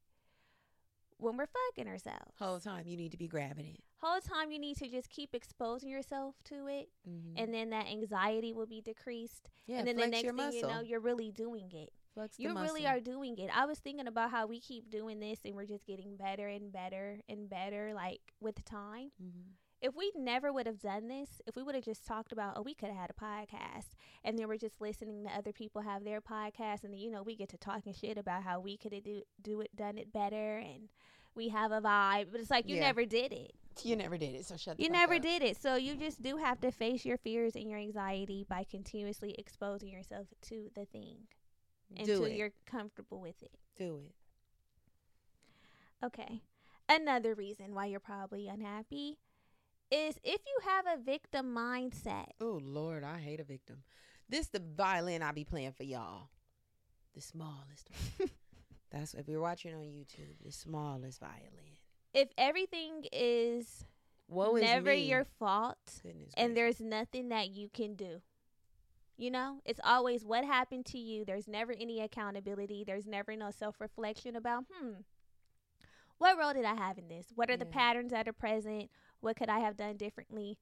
When we're fucking ourselves,
whole time you need to be grabbing it.
whole time you need to just keep exposing yourself to it,
Mhm.
and then that anxiety will be decreased.
yeah,
and then the next thing
muscle.
you know, you're really doing it.
flex the
You really
muscle.
are doing it. I was thinking about how we keep doing this, and we're just getting better and better and better, like with time.
Mhm.
If we never would have done this, if we would have just talked about, oh, we could have had a podcast, and then we're just listening to other people have their podcast, and then you know we get to talking shit about how we could have do do it done it better, and we have a vibe, but it's like you
Yeah.
never did it.
You never did it, so shut. The
You never
up.
did it, so you just do have to face your fears and your anxiety by continuously exposing yourself to the thing until you're comfortable with it.
Do it.
Okay. Another reason why you're probably unhappy is if you have a victim mindset.
Oh Lord, I hate a victim. This the violin I be playing for y'all. The smallest. one. That's if you're watching on YouTube. The smallest violin.
If everything is
Woe
never
me.
your fault
Goodness
and
gracious.
there's nothing that you can do. You know, it's always what happened to you. There's never any accountability. There's never no self reflection about, hmm, what role did I have in this? What are the patterns that are present? What could I have done differently?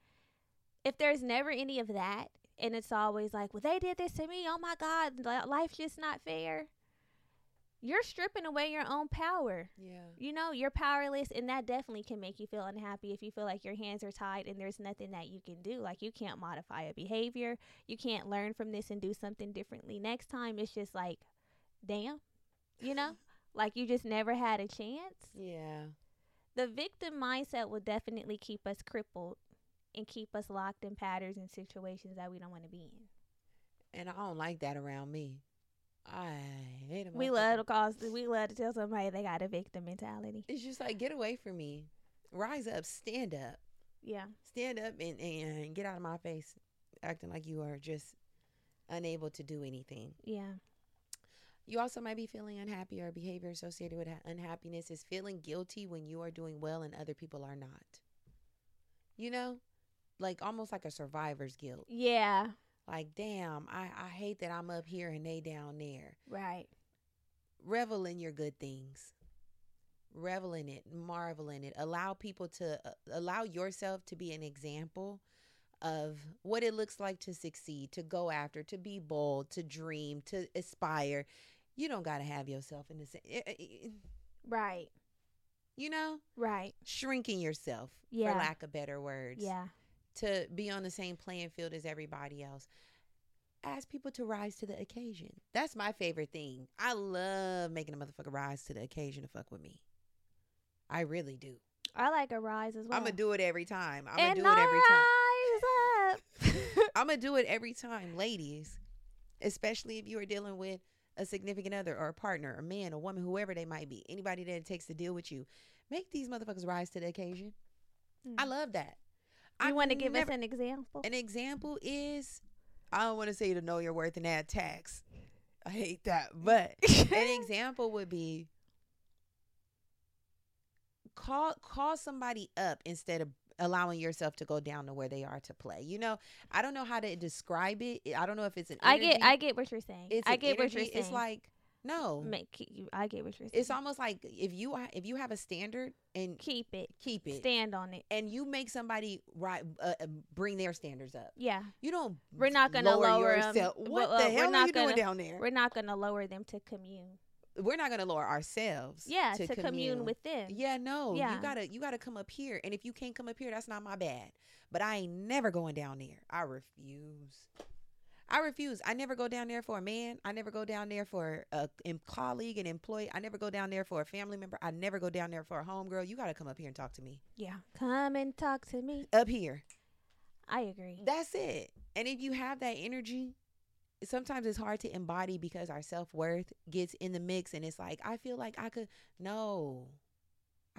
If there's never any of that, and it's always like, well, they did this to me. Oh my God, life's just not fair. You're stripping away your own power
Yeah.
you know you're powerless and that definitely can make you feel unhappy if you feel like your hands are tied and there's nothing that you can do like you can't modify a behavior you can't learn from this and do something differently next time it's just like damn you know like you just never had a chance
Yeah.
The victim mindset will definitely keep us crippled and keep us locked in patterns and situations that we don't want to be in
And I don't like that around me. I hate it.
we love to cause we love to tell somebody they got a victim mentality
It's just like get away from me. Rise up, stand up.
yeah
Stand up and, and get out of my face acting like you are just unable to do anything.
yeah
You also might be feeling unhappy or behavior associated with unhappiness is feeling guilty when you are doing well and other people are not. You know? Like almost like a survivor's guilt.
yeah
Like, damn, I, I hate that I'm up here and they down there.
right
Revel in your good things. Revel in it, marvel in it. Allow people to uh, allow yourself to be an example of what it looks like to succeed, to go after, to be bold, to dream, to aspire. You don't got to have yourself in the same, eh, eh, eh,
right
you know,
Right.
shrinking yourself,
Yeah.
for lack of better words,
Yeah.
to be on the same playing field as everybody else. Ask people to rise to the occasion. That's my favorite thing. I love making a motherfucker rise to the occasion to fuck with me. I really do.
I like a rise as well.
I'm gonna do it every time. I'm gonna
and
do it every time.
rise up.
I'm gonna do it every time, ladies. Especially if you are dealing with a significant other or a partner, a man, a woman, whoever they might be, anybody that it takes to deal with you. Make these motherfuckers rise to the occasion. I mm. love that.
you
I've
want to give
never-
us an example?
An example is I don't want to say to know your worth and add tax. I hate that. But an example would be call call somebody up instead of allowing yourself to go down to where they are to play. You know, I don't know how to describe it. I don't know if it's an
I get. I get what you're saying.
it's
I get what you're saying.
It's like no.
Make you. I get what you're saying.
It's almost like if you if you have a standard and
keep it.
keep it
Stand on it.
and you make somebody right uh, uh, bring their standards up.
Yeah.
You don't
We're not gonna lower
yourself. What
Well,
the
uh,
hell are
not
you
gonna-
down there?
We're not gonna lower them to commune.
We're not gonna lower ourselves.
Yeah, to, commune. with them.
Yeah, no.
Yeah.
You gotta you gotta come up here. And if you can't come up here, that's not my bad. But I ain't never going down there. I refuse. I refuse. I never go down there for a man. I never go down there for a em- colleague, an employee. I never go down there for a family member. I never go down there for a homegirl. You gotta come up here and talk to me.
Yeah. Come and talk to me.
Up here.
I agree.
That's it. And if you have that energy, sometimes it's hard to embody because our self worth gets in the mix and it's like, I feel like I could no.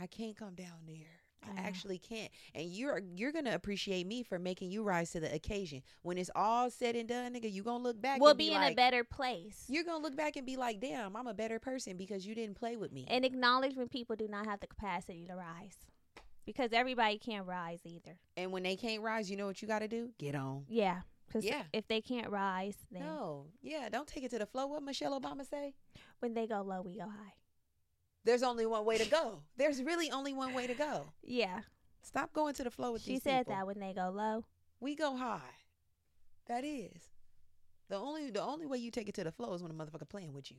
I can't come down there. I actually can't. And you're you're gonna appreciate me for making you rise to the occasion. When it's all said and done, nigga, you gonna look back
we'll
and
be,
be,
in
like,
a better place.
you're gonna look back and be like, damn, I'm a better person because you didn't play with me.
and acknowledge when people do not have the capacity to rise. Because everybody can't rise either.
And when they can't rise, you know what you gotta do? Get on.
Yeah. Because
Yeah.
if they can't rise, then
No. Yeah, don't take it to the flow. What Michelle Obama say?
when they go low, we go high.
There's only one way to go. There's really only one way to go.
Yeah.
Stop going to the flow with
She
these She
said
people.
that when they go low.
We go high. That is. The only the only way you take it to the flow is when a motherfucker playing with you.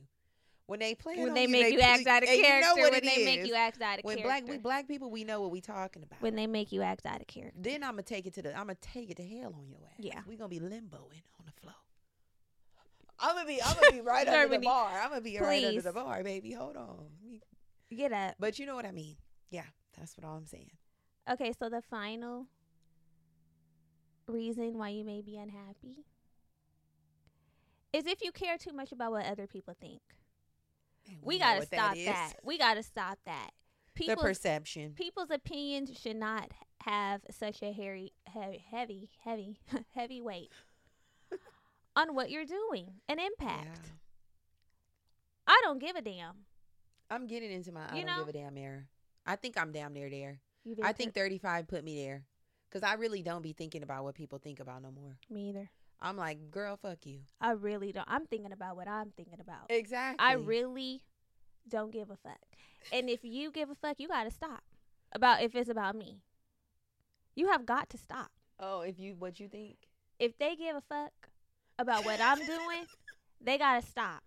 When they play
when they make you act out of character.
You know
when they make you act out of
when
character.
black we black people we know what we talking about.
when they make you act out of character.
then I'm gonna take it to the I'm gonna take it to hell on your ass.
Yeah.
we gonna be limboing on the floor. I'm gonna be I'm gonna be right under the bar. I'm gonna be right under the bar, baby. Hold on.
Get up.
But you know what I mean. Yeah, that's what all I'm saying.
Okay, so the final reason why you may be unhappy is if you care too much about what other people think. We gotta stop
is.
that. We gotta stop that.
The perception.
people's opinions should not have such a hairy, heavy, heavy, heavy, heavy weight on what you're doing. An impact.
Yeah.
I don't give a damn.
I'm getting into my I
You
don't
know?
give a damn era. I think I'm damn near there. I think 35 put me there. Cause I really don't be thinking about what people think about no more.
me either.
I'm like, girl, fuck you.
I really don't. I'm thinking about what I'm thinking about.
Exactly.
I really don't give a fuck. And if you give a fuck, you gotta stop. About if it's about me. You have got to stop.
Oh, if you what you think?
If they give a fuck about what I'm doing, they gotta stop.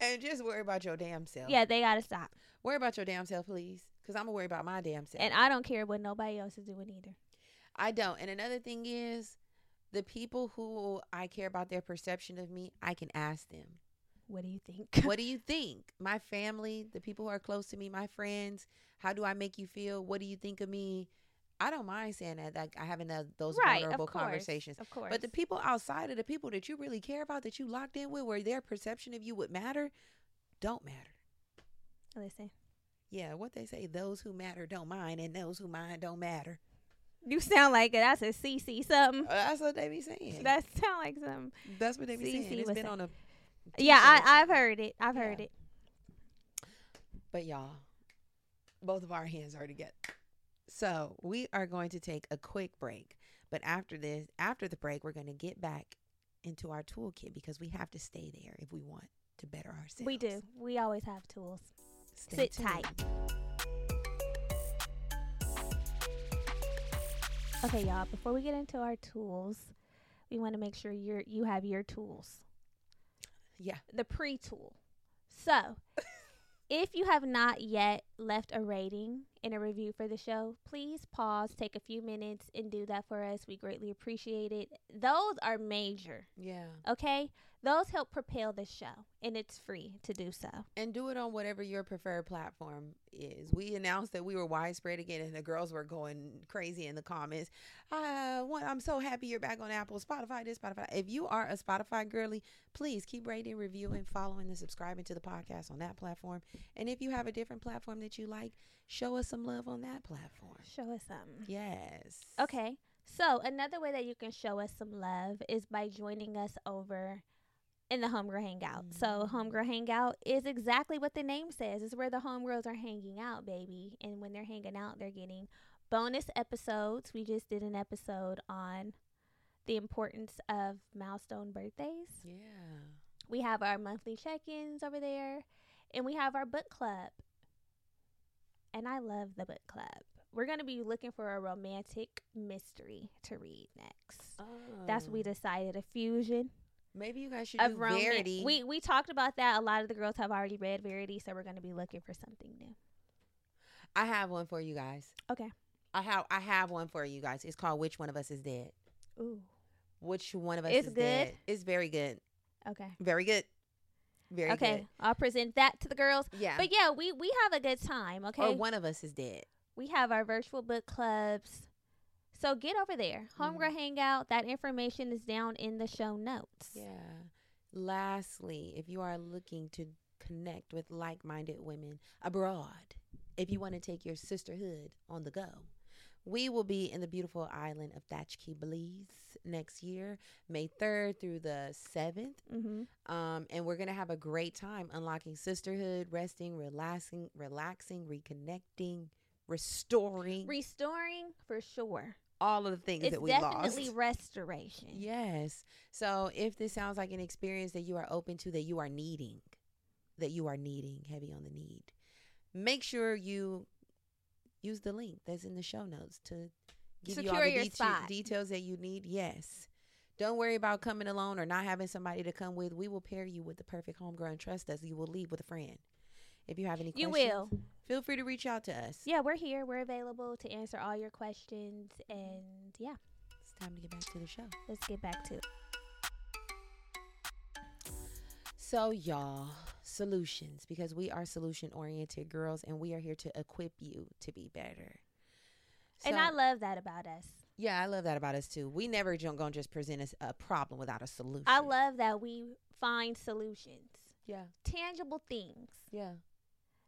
And just worry about your damn self.
Yeah, they gotta stop.
Worry about your damn self, please. Cause I'm gonna worry about my damn self.
And I don't care what nobody else is doing either.
I don't. And another thing is, the people who I care about their perception of me, I can ask them.
What do you think?
what do you think? My family, the people who are close to me, my friends, how do I make you feel? What do you think of me? I don't mind saying that, like I having that, those
right,
vulnerable
of course,
conversations.
Of course.
But the people outside of the people that you really care about, that you locked in with, where their perception of you would matter, don't matter.
listen,
Yeah, what they say, those who matter don't mind, and those who mind don't matter.
You sound like it. that's a CC something.
Uh, that's what they be saying.
That sound like some.
that's what they be saying. It's been
saying-
on a.
Yeah. I I've heard it. I've heard it.
But y'all, both of our hands are together. So we are going to take a quick break. But after this, after the break, we're going to get back into our toolkit because we have to stay there if we want to better ourselves.
We do. We always have tools.
Stay
Sit tight. Okay, y'all. Before we get into our tools, we want to make sure you're you have your tools.
Yeah.
the pre tool. So, if you have not yet left a rating and a review for the show, please pause, take a few minutes, and do that for us. We greatly appreciate it. Those are major,
Yeah.
okay? Those help propel the show, and it's free to do so.
And do it on whatever your preferred platform is. We announced that we were widespread again, and the girls were going crazy in the comments. Uh, one, I'm so happy you're back on Apple, Spotify, this, Spotify. If you are a Spotify girly, please keep rating, reviewing, following, and subscribing to the podcast on that platform. And if you have a different platform that you like, show us some love on that platform.
Show us something.
Yes.
Okay. So, another way that you can show us some love is by joining us over in the Homegirl Hangout. So,
Mm.
Homegirl Hangout is exactly what the name says. It's where the homegirls are hanging out, baby. And when they're hanging out, they're getting bonus episodes. We just did an episode on the importance of milestone birthdays.
Yeah.
We have our monthly check ins over there, and we have our book club. And I love the book club. We're going to be looking for a romantic mystery to read next. That's what we
Oh.
decided a fusion
Maybe you guys should
of
do
romance.
Verity.
We we talked about that. A lot of the girls have already read Verity, so we're going to be looking for something new.
I have one for you guys.
Okay.
I have I have one for you guys. It's called Which One of Us is Dead.
Ooh.
Which one of us
It's
is
good?
dead? It's very good.
Okay.
Very good. Very
okay. I'll present that to the girls.
Yeah.
But yeah, we we have a good time. Okay.
Or one of us is dead.
we have our virtual book clubs. So get over there. Homegirl
Mhm.
Hangout. That information is down in the show notes.
Yeah. Lastly, if you are looking to connect with like minded women abroad, if you want to take your sisterhood on the go, we will be in the beautiful island of Thatch Caye, Belize next year, May 3rd through the 7th.
Mm-hmm.
Um, and we're gonna have a great time unlocking sisterhood, resting, relaxing, relaxing, reconnecting, restoring
Restoring for sure.
all of the things
It's
that we
definitely
lost.
Definitely restoration.
Yes. So if this sounds like an experience that you are open to, that you are needing, that you are needing, heavy on the need, make sure you use the link that's in the show notes to give you all the details that you need. Yes. Don't worry about coming alone or not having somebody to come with. We will pair you with the perfect homegrown. Trust us. You will leave with a friend. If you have any
You
questions,
will.
feel free to reach out to us.
Yeah, we're here. We're available to answer all your questions. And yeah,
It's time to get back to the show.
let's get back to it.
So, y'all, solutions because we are solution oriented girls and we are here to equip you to be better.
and I love that about us.
yeah, I love that about us too. We never don't gonna just present us a problem without a solution.
I love that we find solutions,
yeah,
tangible things
yeah.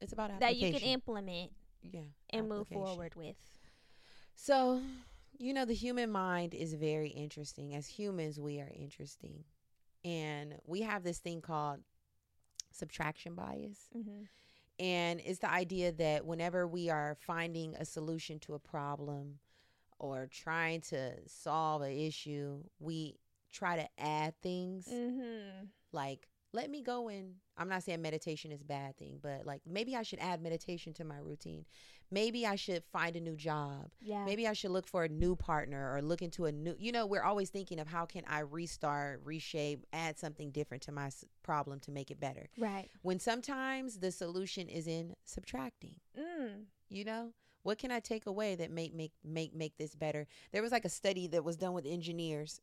It's about
that you can implement
yeah,
and move forward with.
So, you know, the human mind is very interesting. As humans, we are interesting, and we have this thing called subtraction bias.
Mm-hmm.
And it's the idea that whenever we are finding a solution to a problem or trying to solve an issue, we try to add things
Mm-hmm.
like, let me go and I'm not saying meditation is a bad thing, but like maybe I should add meditation to my routine. Maybe I should find a new job.
Yeah.
Maybe I should look for a new partner or look into a new, you know, we're always thinking of how can I restart, reshape, add something different to my s- problem to make it better
Right.
when sometimes the solution is in subtracting
Mm.
you know what can i take away that make make make make this better there was like a study that was done with engineers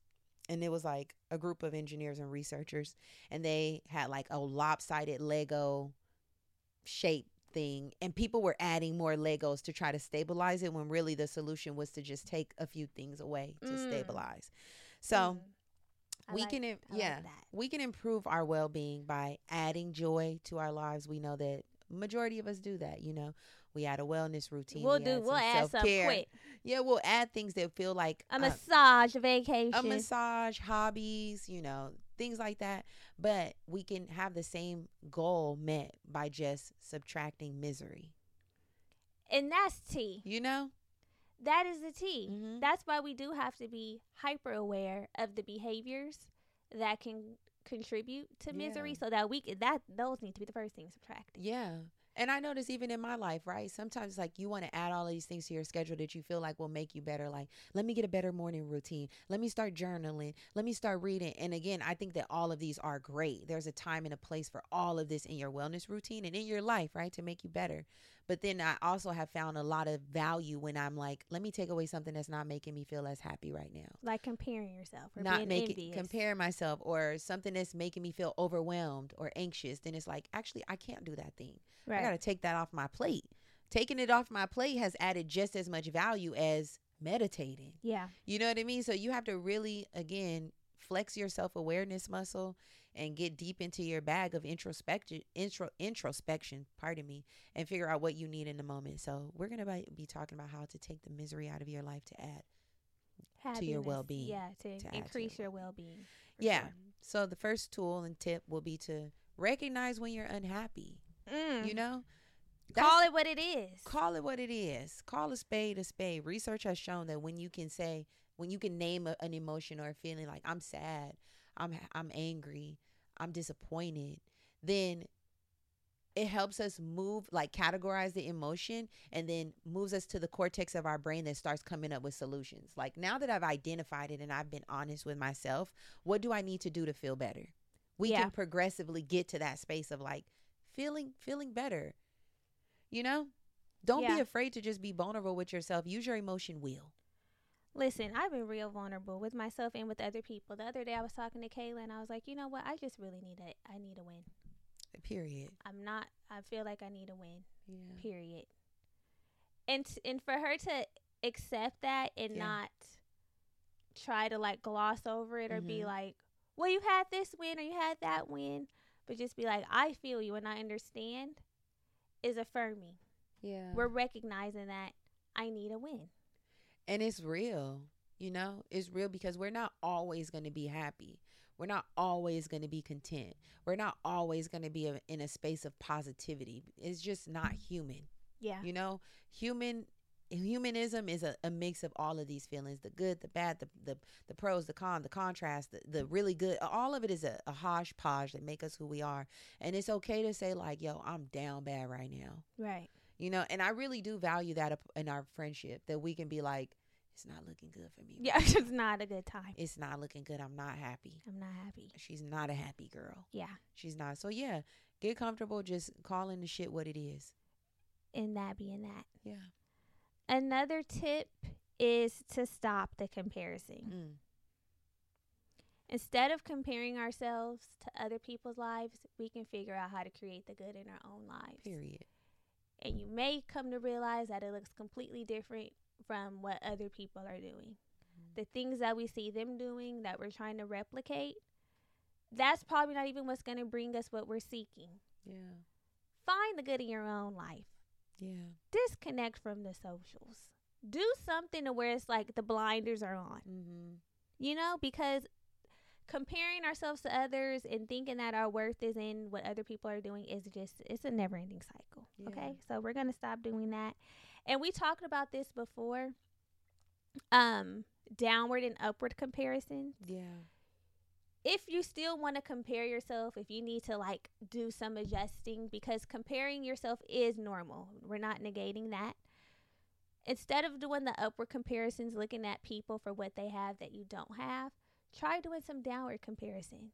and it was like a group of engineers and researchers and they had like a lopsided lego shape thing and people were adding more legos to try to stabilize it when really the solution was to just take a few things away to
Mm.
stabilize so
Mm.
We
like-
can
I like
yeah
that.
we can improve our well-being by adding joy to our lives we know that majority of us do that you know we add a wellness routine
We'll
we
do. We'll
some
add some
self-care.
quick.
yeah we'll add things that feel like
A
uh,
massage vacation.
a massage hobbies you know things like that but we can have the same goal met by just subtracting misery
and that's tea.
you know
That is the tea.
Mhm.
That's why we do have to be hyper aware of the behaviors that can contribute to misery,
Yeah.
so that we can, that those need to be the first things subtracted.
Yeah. And I notice even in my life, right? Sometimes like you want to add all of these things to your schedule that you feel like will make you better. Like, let me get a better morning routine. Let me start journaling. Let me start reading. And again, I think that all of these are great. There's a time and a place for all of this in your wellness routine and in your life, right? To make you better. But then I also have found a lot of value when I'm like, let me take away something that's not making me feel as happy right now.
Like comparing yourself or
not
being
making compare myself or something that's making me feel overwhelmed or anxious then it's like actually i can't do that thing.
Right.
i gotta take that off my plate. Taking it off my plate has added just as much value as meditating.
Yeah.
you know what i mean? So you have to really again flex your self-awareness muscle and get deep into your bag of introspection intro, introspection pardon me and figure out what you need in the moment so we're gonna be- be talking about how to take the misery out of your life to add to your well-being,
Yeah, to,
to add to
increase
your
your well being.
Yeah. So the first tool and tip will be to recognize when you're unhappy.
Mm.
You know,
Call it what it is.
Call it what it is. Call a spade a spade. Research has shown that when you can say, when you can name a, an emotion or a feeling like I'm sad, I'm I'm angry, I'm disappointed, then it helps us move like categorize the emotion and then moves us to the cortex of our brain that starts coming up with solutions. Like now that i've identified it and i've been honest with myself what do i need to do to feel better? We
Yeah.
can progressively get to that space of like feeling feeling better you know? Don't be afraid to just be vulnerable with yourself. Use your emotion wheel
Listen, I've been real vulnerable with myself and with other people. The other day I was talking to Kayla and I was like, you know what? I just really need a I need a win.
period
I'm not I feel like I need a win.
yeah
Period. And and for her to accept that and
Yeah.
not try to like gloss over it or be
Mhm.
like, "Well, you had this win or you had that win," but just be like, "I feel you and I understand," is affirming.
yeah
We're recognizing that I need a win.
And it's real you know? It's real because we're not always going to be happy. We're not always going to be content. We're not always going to be a, in a space of positivity. It's just not human
Yeah.
you know? Human humanism is a, a mix of all of these feelings. The good the bad the the, the pros the con the contrast the, the really good. All of it is a, a hodgepodge that make us who we are. And it's okay to say like yo i'm down bad right now.
Right.
You know and i really do value that in our friendship that we can be like it's not looking good for me
Yeah, it's not a good time.
it's not looking good i'm not happy
I'm not happy.
she's not a happy girl
Yeah.
she's not so yeah get comfortable just calling the shit what it is
And that being that.
yeah
Another tip is to stop the comparison.
mm.
Instead of comparing ourselves to other people's lives, we can figure out how to create the good in our own lives.
period
And you may come to realize that it looks completely different from what other people are doing.
Mm.
The things that we see them doing that we're trying to replicate, that's probably not even what's going to bring us what we're seeking.
yeah
Find the good in your own life.
yeah
Disconnect from the socials. Do something to where it's like the blinders are on.
mm-hmm.
You know, because comparing ourselves to others and thinking that our worth is in what other people are doing is just it's a never ending cycle.
Yeah.
Okay. So we're gonna stop doing that. And we talked about this before. Um, downward and upward comparison.
yeah
If you still want to compare yourself, if you need to like do some adjusting, because comparing yourself is normal. We're not negating that. Instead of doing the upward comparisons, looking at people for what they have that you don't have, try doing some downward comparison.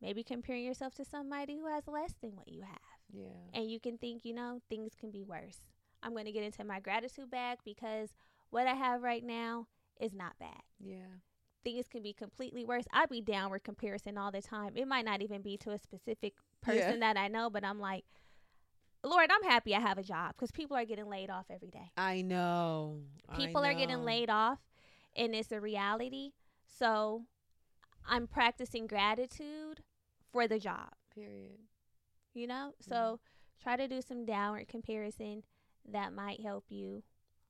Maybe comparing yourself to somebody who has less than what you have.
yeah
And you can think, you know, things can be worse. I'm going to get into my gratitude bag because what I have right now is not bad.
yeah
Things can be completely worse. I be downward comparison all the time. It might not even be to a specific person
Yeah.
that I know, but I'm like, Lord, I'm happy I have a job because people are getting laid off every day.
i know I
People are getting laid off, and it's a reality. So I'm practicing gratitude for the job,
period
you know?
Mm-hmm.
So try to do some downward comparison that might help you.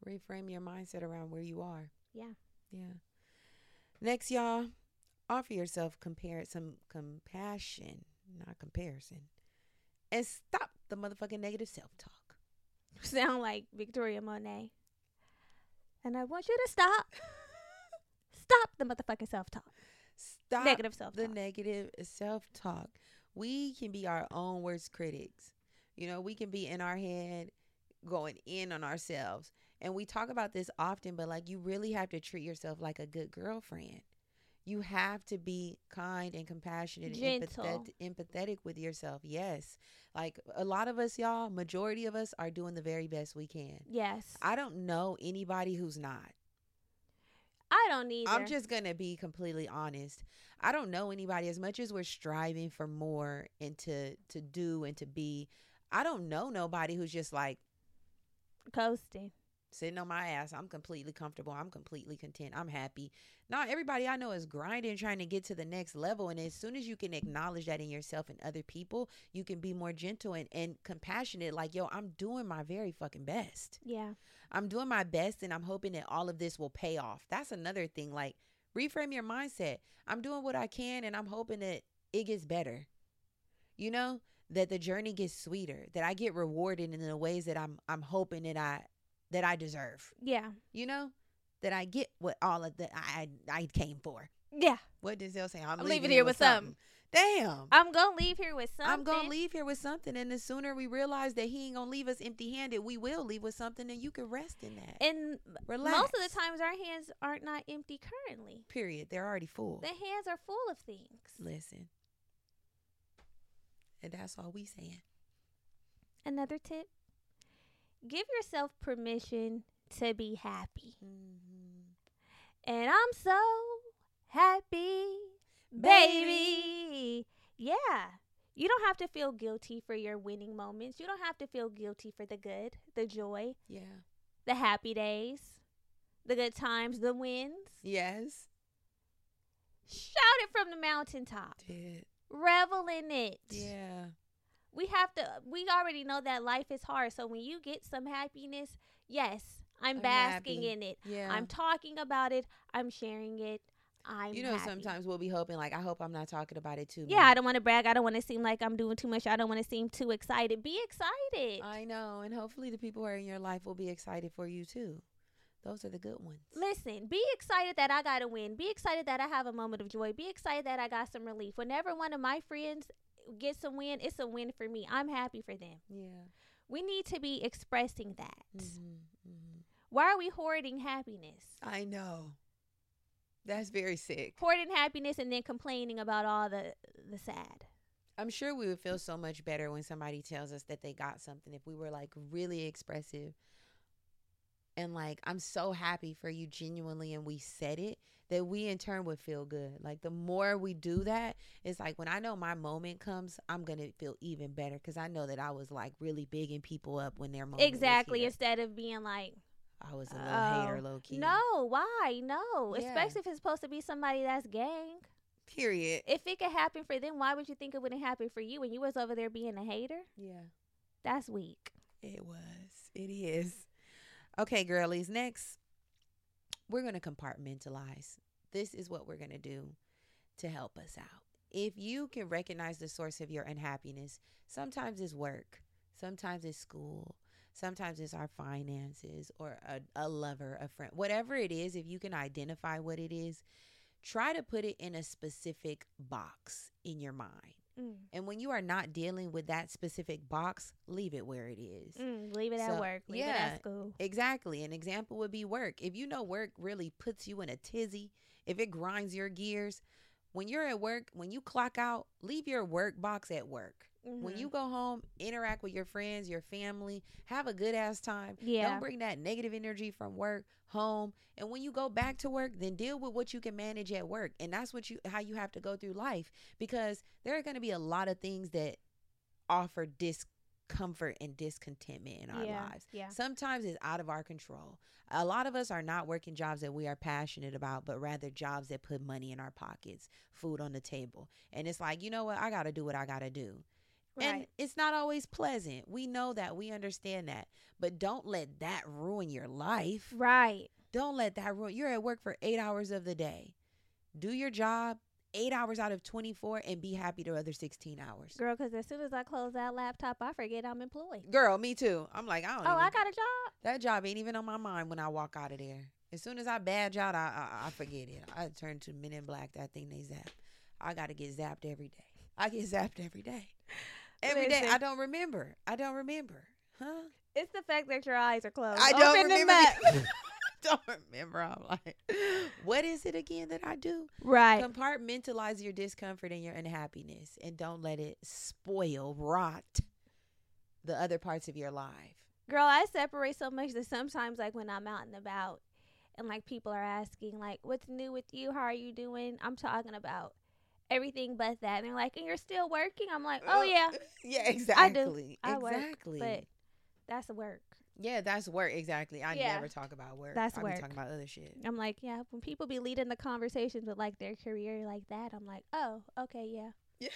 reframe your mindset around where you are
Yeah.
yeah next y'all offer yourself compare some compassion not comparison and stop the motherfucking negative self-talk
Sound like Victoria Monet. And I want you to stop. stop the motherfucking self talk.
Stop
Negative self
the negative self-talk. We can be our own worst critics. You know we can be in our head going in on ourselves. And we talk about this often but like you really have to treat yourself like a good girlfriend. You have to be kind and compassionate and
Gentle.
empathetic, empathetic with yourself. Yes. Like a lot of us y'all majority of us are doing the very best we can.
Yes.
i don't know anybody who's not
I don't either.
I'm just gonna be completely honest. I don't know anybody as much as we're striving for more and to to do and to be. I don't know nobody who's just like
coasting.
Sitting on my ass. I'm completely comfortable. I'm completely content. I'm happy. Now, everybody I know is grinding, trying to get to the next level. And as soon as you can acknowledge that in yourself and other people, you can be more gentle and, and compassionate. Like, yo, I'm doing my very fucking best.
Yeah.
I'm doing my best and I'm hoping that all of this will pay off. That's another thing. Like, reframe your mindset. I'm doing what I can and I'm hoping that it gets better. You know, that the journey gets sweeter, that I get rewarded in the ways that I'm I'm hoping that I that I deserve.
Yeah.
You know, that I get what all of that I I came for.
Yeah.
What Denzel say? I'm,
I'm leaving here with something.
Damn.
I'm gonna leave here with something.
I'm gonna leave here with something, and the sooner we realize that he ain't gonna leave us empty-handed, we will leave with something, and you can rest in that.
And
Relax.
most of the times, our hands aren't not empty currently.
period. They're already full.
The hands are full of things.
Listen, and that's all we saying.
Another tip: give yourself permission to be happy.
Mm-hmm.
And I'm so happy, baby. Yeah. You don't have to feel guilty for your winning moments. You don't have to feel guilty for the good, the joy,
Yeah.
the happy days, the good times, the wins.
Yes.
Shout it from the mountaintop.
Did.
Revel in it.
Yeah.
We have to we already know that life is hard. So when you get some happiness, yes, I'm,
I'm
basking
happy.
in it.
Yeah.
I'm talking about it. I'm sharing it. I'm
you know,
happy.
sometimes we'll be hoping like, I hope I'm not talking about it too much.
Yeah, I don't want to brag. I don't want to seem like I'm doing too much. I don't want to seem too excited. Be excited.
I know, and hopefully the people who are in your life will be excited for you too. Those are the good ones.
Listen, be excited that I got a win. Be excited that I have a moment of joy. Be excited that I got some relief. Whenever one of my friends gets a win, it's a win for me. I'm happy for them.
Yeah.
We need to be expressing that.
Mm-hmm. Mm-hmm.
Why are we hoarding happiness?
I know. That's very sick.
Hoarding happiness and then complaining about all the the sad.
I'm sure we would feel so much better when somebody tells us that they got something if we were like really expressive and like I'm so happy for you genuinely and we said it that we in turn would feel good. Like the more we do that, it's like when I know my moment comes, I'm going to feel even better cuz I know that I was like really bigging people up when their moment
Exactly. Instead of being like,
I was a little
Oh,
hater low key.
no, why? No.
Yeah.
Especially if it's supposed to be somebody that's gang.
Period.
If it could happen for them, why would you think it wouldn't happen for you when you was over there being a hater?
Yeah.
That's weak.
It was. It is. Okay, girlies. Next, we're going to compartmentalize. This is what we're going to do to help us out. If you can recognize the source of your unhappiness, sometimes it's work, sometimes it's school, sometimes it's our finances or a, a lover, a friend, whatever it is. If you can identify what it is, try to put it in a specific box in your mind.
Mm.
And when you are not dealing with that specific box, leave it where it is.
Mm, leave it at work. Leave it
yeah.
at school.
Exactly. An example would be work. If you know work really puts you in a tizzy, if it grinds your gears, when you're at work, when you clock out, leave your work box at work. When
Mhm.
you go home, interact with your friends, your family, have a good ass time.
Yeah.
Don't bring that negative energy from work home. And when you go back to work, then deal with what you can manage at work. And that's what you how you have to go through life because there are going to be a lot of things that offer discomfort and discontentment in our
yeah.
lives.
Yeah.
Sometimes it's out of our control. A lot of us are not working jobs that we are passionate about, but rather jobs that put money in our pockets, food on the table. And it's like, you know what? I got to do what I got to do. And it's not always pleasant. We know that. We understand that. But don't let that ruin your life.
Right.
Don't let that ruin. You're at work for eight hours of the day. Do your job eight hours out of 24 and be happy the other 16 hours.
Girl, because as soon as I close that laptop, I forget I'm employed.
Girl, me too. I'm like, I don't
Oh,
even,
I got a job.
that job ain't even on my mind when I walk out of there. As soon as I badge out, I, I, I forget it. I turn to Men in Black, that thing they zap. I got to get zapped every day. I get zapped every day. Every day.
Listen.
I don't remember. I don't remember. Huh?
It's the fact that your eyes are closed.
I don't
Open them
remember. don't remember. I'm like, what is it again that I do?
right.
Compartmentalize your discomfort and your unhappiness and don't let it spoil, rot the other parts of your life.
Girl, I separate so much that sometimes, like when I'm out and about, and like people are asking, like, "What's new with you? How are you doing?" I'm talking about everything but that, and they're like, "And you're still working?" I'm like, "Oh yeah,
Yeah, exactly.
I work,
exactly.
but that's work."
yeah, that's work. Exactly. I
Yeah.
never talk about work.
That's
I
work.
talking about other shit.
I'm like, yeah. When people be leading the conversations with like their career like that, I'm like, oh, okay, yeah.
Yeah.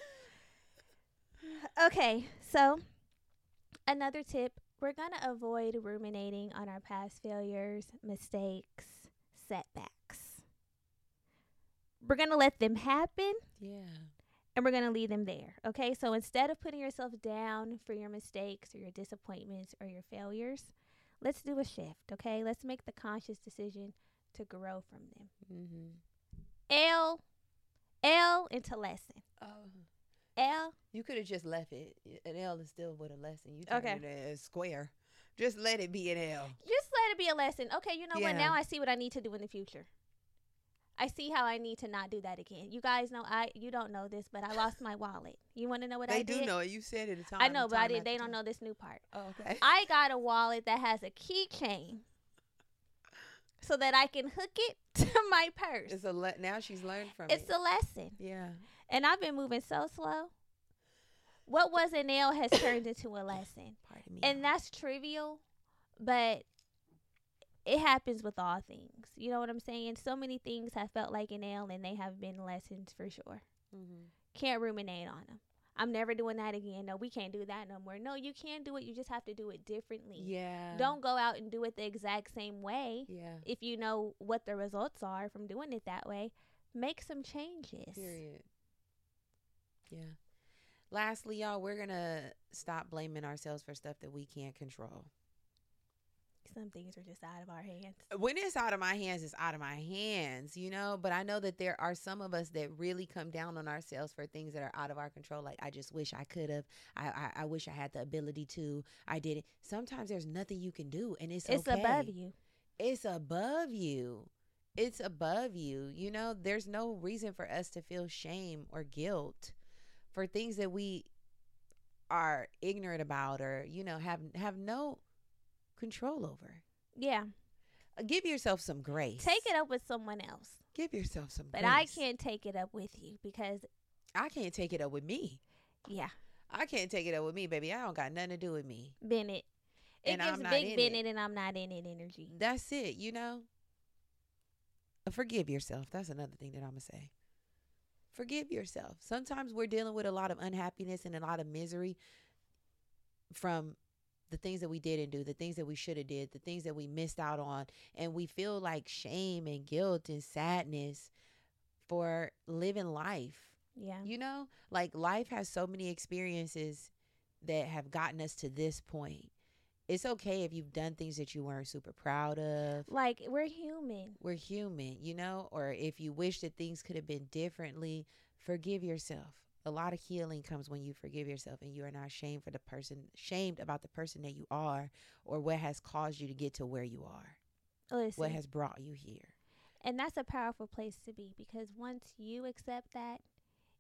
okay, so another tip: we're gonna avoid ruminating on our past failures, mistakes, setbacks. We're gonna let them happen,
Yeah.
and we're gonna leave them there. Okay, so instead of putting yourself down for your mistakes or your disappointments or your failures, let's do a shift. Okay, let's make the conscious decision to grow from them.
Mm-hmm.
L L into lesson.
Oh.
L.
You could have just left it. An L is still with a lesson. You turn
Okay.
it a square. Just let it be an L.
Just let it be a lesson. Okay, you know what? Now I see what I need to do in the future. I see how I need to not do that again. You guys know I you don't know this, but I lost my wallet. You want to know what
they
I did?
They do know it. You said it a time.
I know, but I did. They don't
time.
know this new part.
Oh, okay.
I got a wallet that has a keychain, so that I can hook it to my purse.
It's a le- now she's learned from
It's
it.
It's a lesson,
yeah.
and I've been moving so slow. What was an L has turned into a lesson,
Pardon me.
and that's trivial, but it happens with all things. You know what I'm saying? So many things have felt like an L, and they have been lessons for sure.
mm-hmm.
Can't ruminate on them. I'm never doing that again. No, we can't do that no more. No, you can do it. You just have to do it differently.
yeah.
Don't go out and do it the exact same way.
Yeah.
If you know what the results are from doing it that way, make some changes.
Period. Yeah. Lastly, y'all, we're gonna stop blaming ourselves for stuff that we can't control.
Some things are just out of our hands.
when it's out of my hands, it's out of my hands, you know. But I know that there are some of us that really come down on ourselves for things that are out of our control. Like I just wish I could have. I, I I wish I had the ability to. I did it. Sometimes there's nothing you can do, and it's
It's
okay.
above you.
It's above you. It's above you. You know, there's no reason for us to feel shame or guilt for things that we are ignorant about or you know have have no control over.
Yeah.
Uh, Give yourself some grace.
Take it up with someone else.
Give yourself some
But
grace.
I can't take it up with you because,
I can't take it up with me.
yeah,
I can't take it up with me, baby. I don't got nothing to do with me.
Bennett. It
And I'm
gives
not
big
in it.
Bennett and I'm not in it energy.
That's it, you know? Forgive yourself. That's another thing that I'm going to say. Forgive yourself. Sometimes we're dealing with a lot of unhappiness and a lot of misery from the things that we didn't do, the things that we should have did, the things that we missed out on, and we feel like shame and guilt and sadness for living life.
Yeah.
You know, like life has so many experiences that have gotten us to this point. It's okay if you've done things that you weren't super proud of.
Like, we're human.
We're human, you know, or if you wish that things could have been differently, forgive yourself. A lot of healing comes when you forgive yourself and you are not shamed for the person, shamed about the person that you are or what has caused you to get to where you are,
Listen.
what has brought you here.
And that's a powerful place to be because once you accept that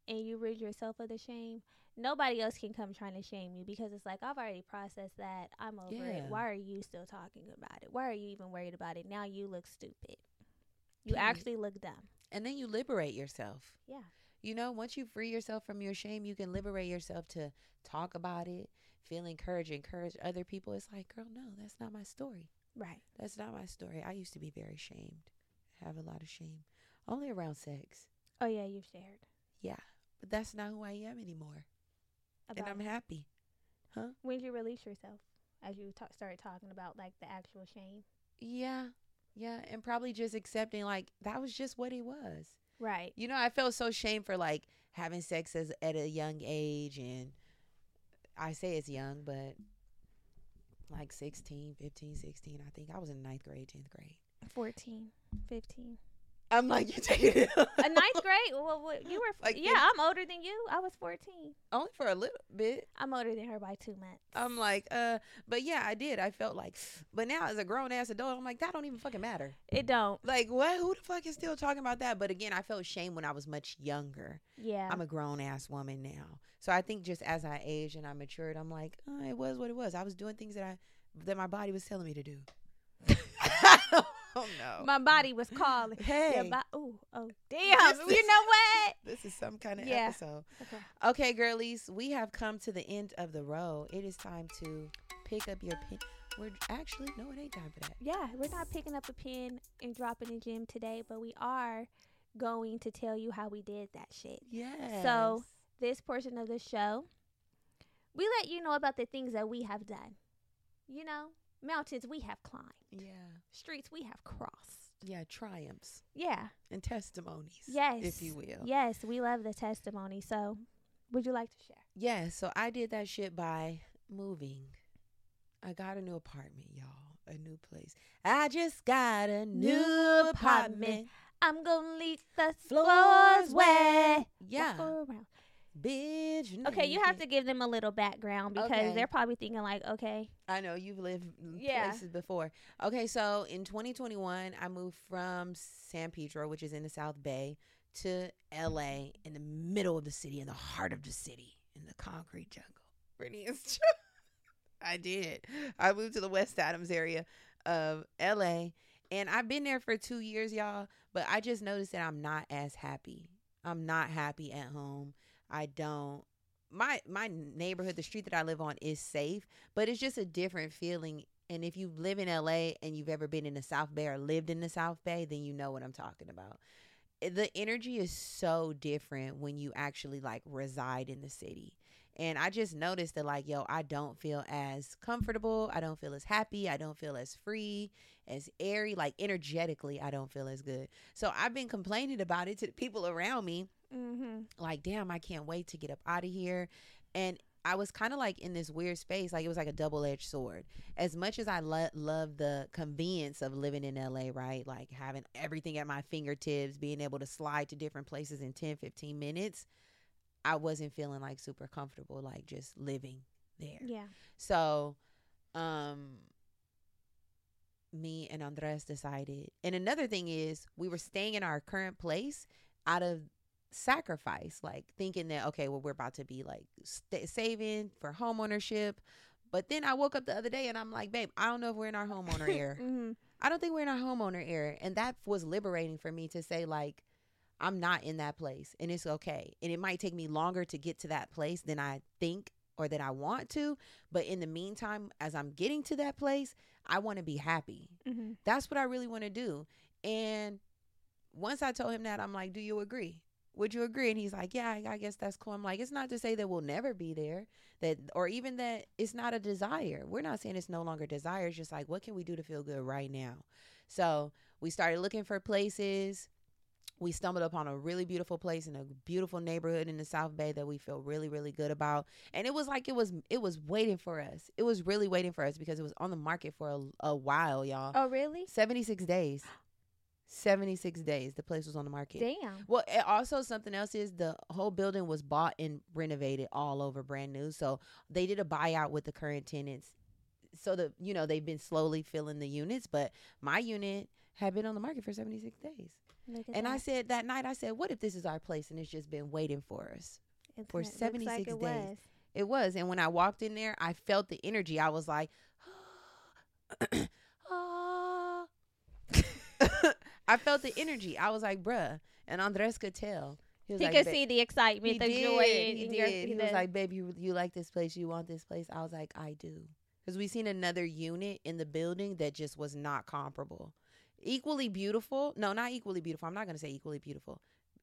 and you rid yourself of the shame, nobody else can come trying to shame you because it's like, I've already processed that. I'm over
Yeah.
it. Why are you still talking about it? Why are you even worried about it? Now you look stupid. You actually look dumb.
And then you liberate yourself.
Yeah.
You know, once you free yourself from your shame, you can liberate yourself to talk about it, feel encouraged, encourage other people. It's like, girl, no, that's not my story.
Right.
That's not my story. I used to be very shamed, have a lot of shame, only around sex.
Oh, yeah, you've shared.
Yeah, but that's not who I am anymore, and I'm happy. Huh?
When did you release yourself as you ta- started talking about like the actual shame?
Yeah, yeah, and probably just accepting like that was just what he was.
Right.
You know, I felt so shame for like having sex as at a young age and I say it's young, but like 16, 15, 16, I think I was in ninth grade, 10th grade.
14, 15.
I'm like, you take it
A ninth grade? Well, what, you were,
Like
yeah, I'm older than you. I was 14.
only for a little bit.
I'm older than her by two months.
I'm like, uh, but yeah, I did. I felt like, but now as a grown ass adult, I'm like, that don't even fucking matter.
it don't.
Like, what? Who the fuck is still talking about that? But again, I felt shame when I was much younger.
Yeah.
I'm a grown ass woman now. So I think just as I aged and I matured, I'm like, oh, it was what it was. I was doing things that I that my body was telling me to do. oh no.
My body was calling.
hey,
Yeah, bo- ooh, oh, damn.
This
you
is-
know what?
this is some kind of
Yeah.
episode.
Okay.
Okay, girlies, we have come to the end of the road. It is time to pick up your pen. We're actually no, it ain't time for that.
Yeah, we're not picking up a pen and dropping a gym today, but we are going to tell you how we did that shit.
Yes.
So- This portion of the show, we let you know about the things that we have done. You know, mountains we have climbed,
yeah,
streets we have crossed.
yeah, triumphs
Yeah.
and testimonies.
Yes.
if you will.
Yes, we love the testimony. So, would you like to share?
Yeah, so I did that shit by moving. I got a new apartment, y'all. A new place. I just got a new,
New
apartment.
apartment. I'm gonna leave the
Floors
floors
wet. Yeah. Bitch.
Okay, you have to give them a little background because
Okay.
they're probably thinking like, okay,
I know you've lived
Yeah.
places before. Okay, so in 2021, I moved from San Pedro, which is in the South Bay, to LA in the middle of the city, in the heart of the city, in the concrete jungle. Brittany is I did. I moved to the West Adams area of LA, and I've been there for two years, y'all. But I just noticed that I'm not as happy. I'm not happy at home. I don't. My my neighborhood, the street that I live on, is safe, but it's just a different feeling. And if you live in LA and you've ever been in the South Bay or lived in the South Bay, then you know what I'm talking about. Eh, The energy is so different when you actually like reside in the city. And I just noticed that, like, yo, I don't feel as comfortable. I don't feel as happy. I don't feel as free, as airy. Like, energetically, I don't feel as good. So I've been complaining about it to the people around me
mm-hmm.
like damn i can't wait to get up out of here and i was kind of like in this weird space like it was like a double-edged sword as much as i lo- love the convenience of living in la right like having everything at my fingertips being able to slide to different places in 10 15 minutes i wasn't feeling like super comfortable like just living there
yeah,
so, um, me and Andres decided. And another thing is, we were staying in our current place out of sacrifice, like thinking that, okay, well, we're about to be like st- saving for home ownership. But then I woke up the other day and I'm like, babe, I don't know if we're in our homeowner era.
mm-hmm.
I don't think we're in our homeowner era. And that was liberating for me to say, like, I'm not in that place and it's okay. And it might take me longer to get to that place than I think or that I want to. But in the meantime, as I'm getting to that place, I want to be happy.
Mm-hmm.
That's what I really want to do. And once I told him that, I'm like, Do you agree? Would you agree? And he's like, Yeah, I- I guess that's cool. I'm like, It's not to say that we'll never be there, that or even that it's not a desire. We're not saying it's no longer desire. It's just like, what can we do to feel good right now? So we started looking for places. We stumbled upon a really beautiful place in a beautiful neighborhood in the South Bay that we feel really, really good about. And it was like it was it was waiting for us. It was really waiting for us because it was on the market for a, a while, y'all.
Oh, really?
76 days. 76 days the place was on the market.
Damn.
Well, it also something else is the whole building was bought and renovated all over brand new. So they did a buyout with the current tenants. So the you know, they've been slowly filling the units, but my unit had been on the market for 76 days. And I said that night I said, "What if this is our place and it's just been waiting for us?"
It's-
for 76
like it
days.
was.
It was. And when I walked in there, I felt the energy. I was like, ah. I felt the energy. I was like, bruh. And Andres could tell. was
He
like,
could see the excitement,
he
the
did.
joy.
He
in your-
did. He
the-
was like, babe, you, you like this place? You want this place? I was like, I do. Because we seen another unit in the building that just was not comparable. Equally beautiful. No, not equally beautiful. I'm not going to say equally beautiful.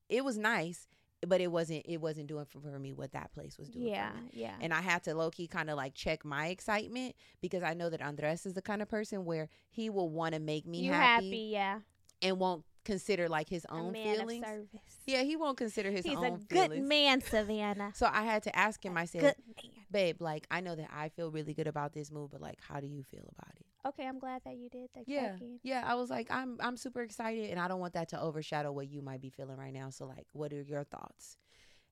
It was nice, but it wasn't it wasn't doing for, for me what that place was doing
yeah,
for me.
yeah.
And I had to low key kind of like check my excitement because I know that Andres is the kind of person where he will want to make me
you
happy,
happy, yeah.
and won't consider like his own feelings. Yeah, he won't consider his
He's
own
a good
feelings.
man, Savannah.
So I had to ask him. I said, "Babe, like I know that I feel really good about this move, but like, how do you feel about it?"
Okay, I'm glad that you did that.
Yeah, yeah. I was like, "I'm I'm super excited, and I don't want that to overshadow what you might be feeling right now." So like, what are your thoughts?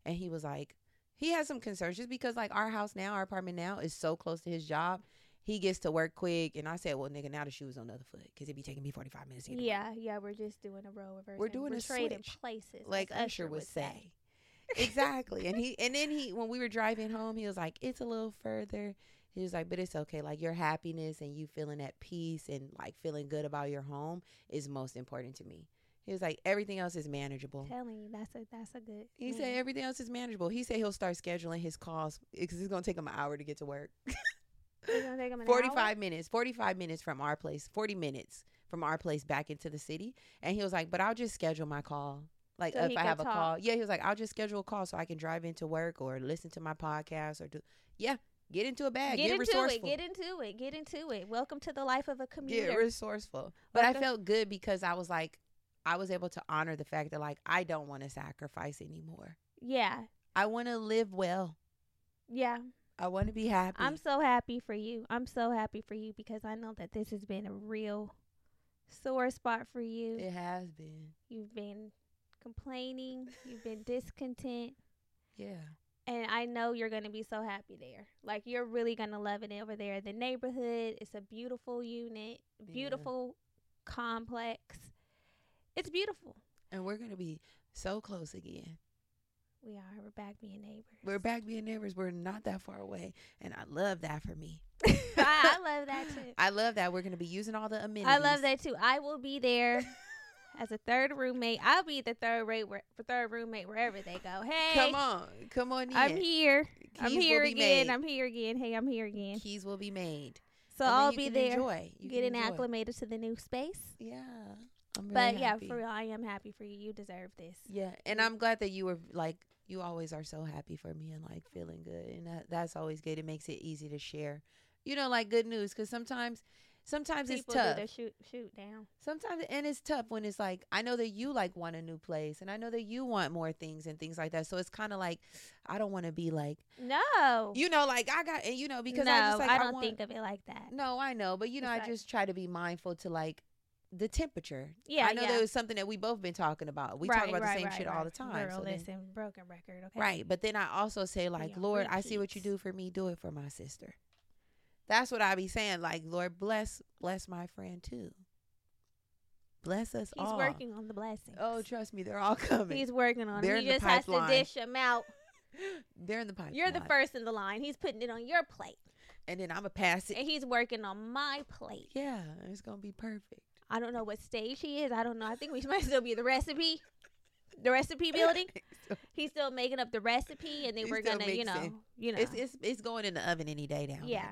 And he was like, he has some concerns just because like our house now, our apartment now is so close to his job. He gets to work quick, and I said, "Well, nigga, now the shoe's on the other foot because it'd be taking me 45 minutes to get to work."
Yeah, yeah, we're just doing a role reversal.
We're doing a
trading
switch,
places,
like
as
Usher would say. exactly. And he and then he when we were driving home, he was like, "It's a little further." He was like, "But it's okay. Like your happiness and you feeling at peace and like feeling good about your home is most important to me." He was like, "Everything else is manageable."
Telling you, that's a that's a good.
He
man.
said everything else is manageable. He said he'll start scheduling his calls because it's gonna take him an hour to get to work.
It's gonna take him an hour?
Forty-five minutes. Forty-five minutes from our place. Forty minutes from our place back into the city. And he was like, "But I'll just schedule my call. Like
So
if I have a call, yeah." He was like, "I'll just schedule a call so I can drive into work or listen to my podcast or do, yeah, get into a bag,
Get,
get,
into
resourceful,
it. Get into it. Get into it. Welcome to the life of a commuter.
get resourceful." But I felt good because I was like, I was able to honor the fact that like I don't want to sacrifice anymore.
yeah,
I want to live well.
yeah.
I want to be happy.
I'm so happy for you. I'm so happy for you because I know that this has been a real sore spot for you.
It has been.
You've been complaining. You've been discontent.
Yeah.
And I know you're going to be so happy there. Like, you're really going to love it over there. The neighborhood, it's a beautiful unit,
Yeah.
beautiful complex. It's beautiful.
And we're gonna be so close again.
We are. We're back being neighbors.
We're back being neighbors. We're not that far away, and I love that for me.
I, I love that too.
I love that we're gonna be using all the amenities.
I love that too. I will be there as a third roommate. I'll be the third rate third roommate wherever they go. Hey,
Come on, come on in.
I'm here. I'm
Keys will
here again.
made.
I'm here again. Hey, I'm here again.
Keys will be made.
So
And
I'll be there,
Enjoy. You can
getting acclimated to the new space.
Yeah. I'm really
but yeah, for real, I am happy for you. You deserve this.
Yeah, and I'm glad that you were like you always are so happy for me and like feeling good, and that that's always good. It makes it easy to share, you know, like good news because sometimes, sometimes
People
it's tough.
the shoot shoot down.
Sometimes and it's tough when it's like I know that you like want a new place, and I know that you want more things and things like that. So it's kind of like I don't want to be like
No,
you know, like I got and you know because
no,
I just like I
don't
want,
think of it like that.
No, I know, but you know,
It's
I
like-
just try to be mindful to like the temperature.
Yeah,
I know
yeah.
that was something that we both been talking about. We
right,
talk about
right,
the same
right,
shit all the time.
Girl,
so then-
listen, broken record. Okay,
Right. But then I also say, like, Lord, I see what you do for me. Do it for my sister. That's what I be saying. Like, Lord, bless, bless my friend too. Bless us
He's
all.
He's working on the blessings.
Oh, trust me, they're all coming.
He's working on
They're
it. He just has to dish them out.
they're in the pipeline.
You're the first in the line. He's putting it on your plate,
and then I'm gonna pass it.
and he's working on my plate.
Yeah, it's gonna be perfect.
I don't know what stage he is. I don't know. I think we might still be the recipe, the recipe building. He's still making up the recipe, and then we're gonna, you know, you know,
It's it's it's going in the oven any day now.
yeah.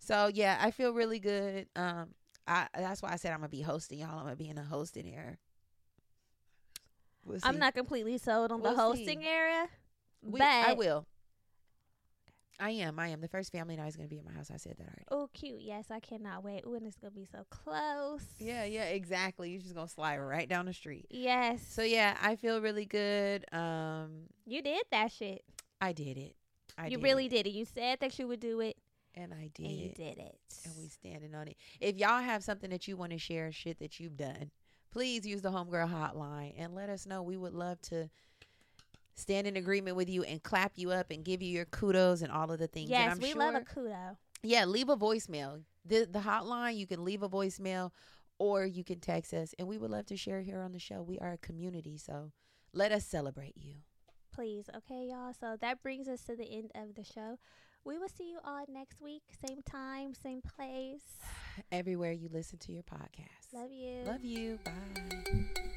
So yeah, I feel really good. Um, I that's why I said I'm gonna be hosting y'all. I'm gonna be in a hosting area. We'll
I'm not completely sold on the
We'll
hosting
see.
area,
We,
but
I will. I am. I am. The first family night is going to be at my house. I said that already.
oh, cute. Yes, I cannot wait. Ooh, and it's gonna be so close.
Yeah, yeah, exactly. You're just going to slide right down the street.
Yes.
So yeah, I feel really good. Um,
you did that shit.
I did it. I
you
did
really
it.
did it. You said that you would do it,
and I did.
and you did it.
And we standing on it. If y'all have something that you want to share, shit that you've done, please use the homegirl hotline and let us know. We would love to stand in agreement with you and clap you up and give you your kudos and all of the things.
yes, we
sure,
love a kudo.
Yeah, leave a voicemail. The the hotline, you can leave a voicemail or you can text us and we would love to share here on the show. We are a community, so let us celebrate you.
please. Okay, y'all. So that brings us to the end of the show. We will see you all next week, same time, same place.
Everywhere you listen to your podcast.
Love you.
Love you. Bye.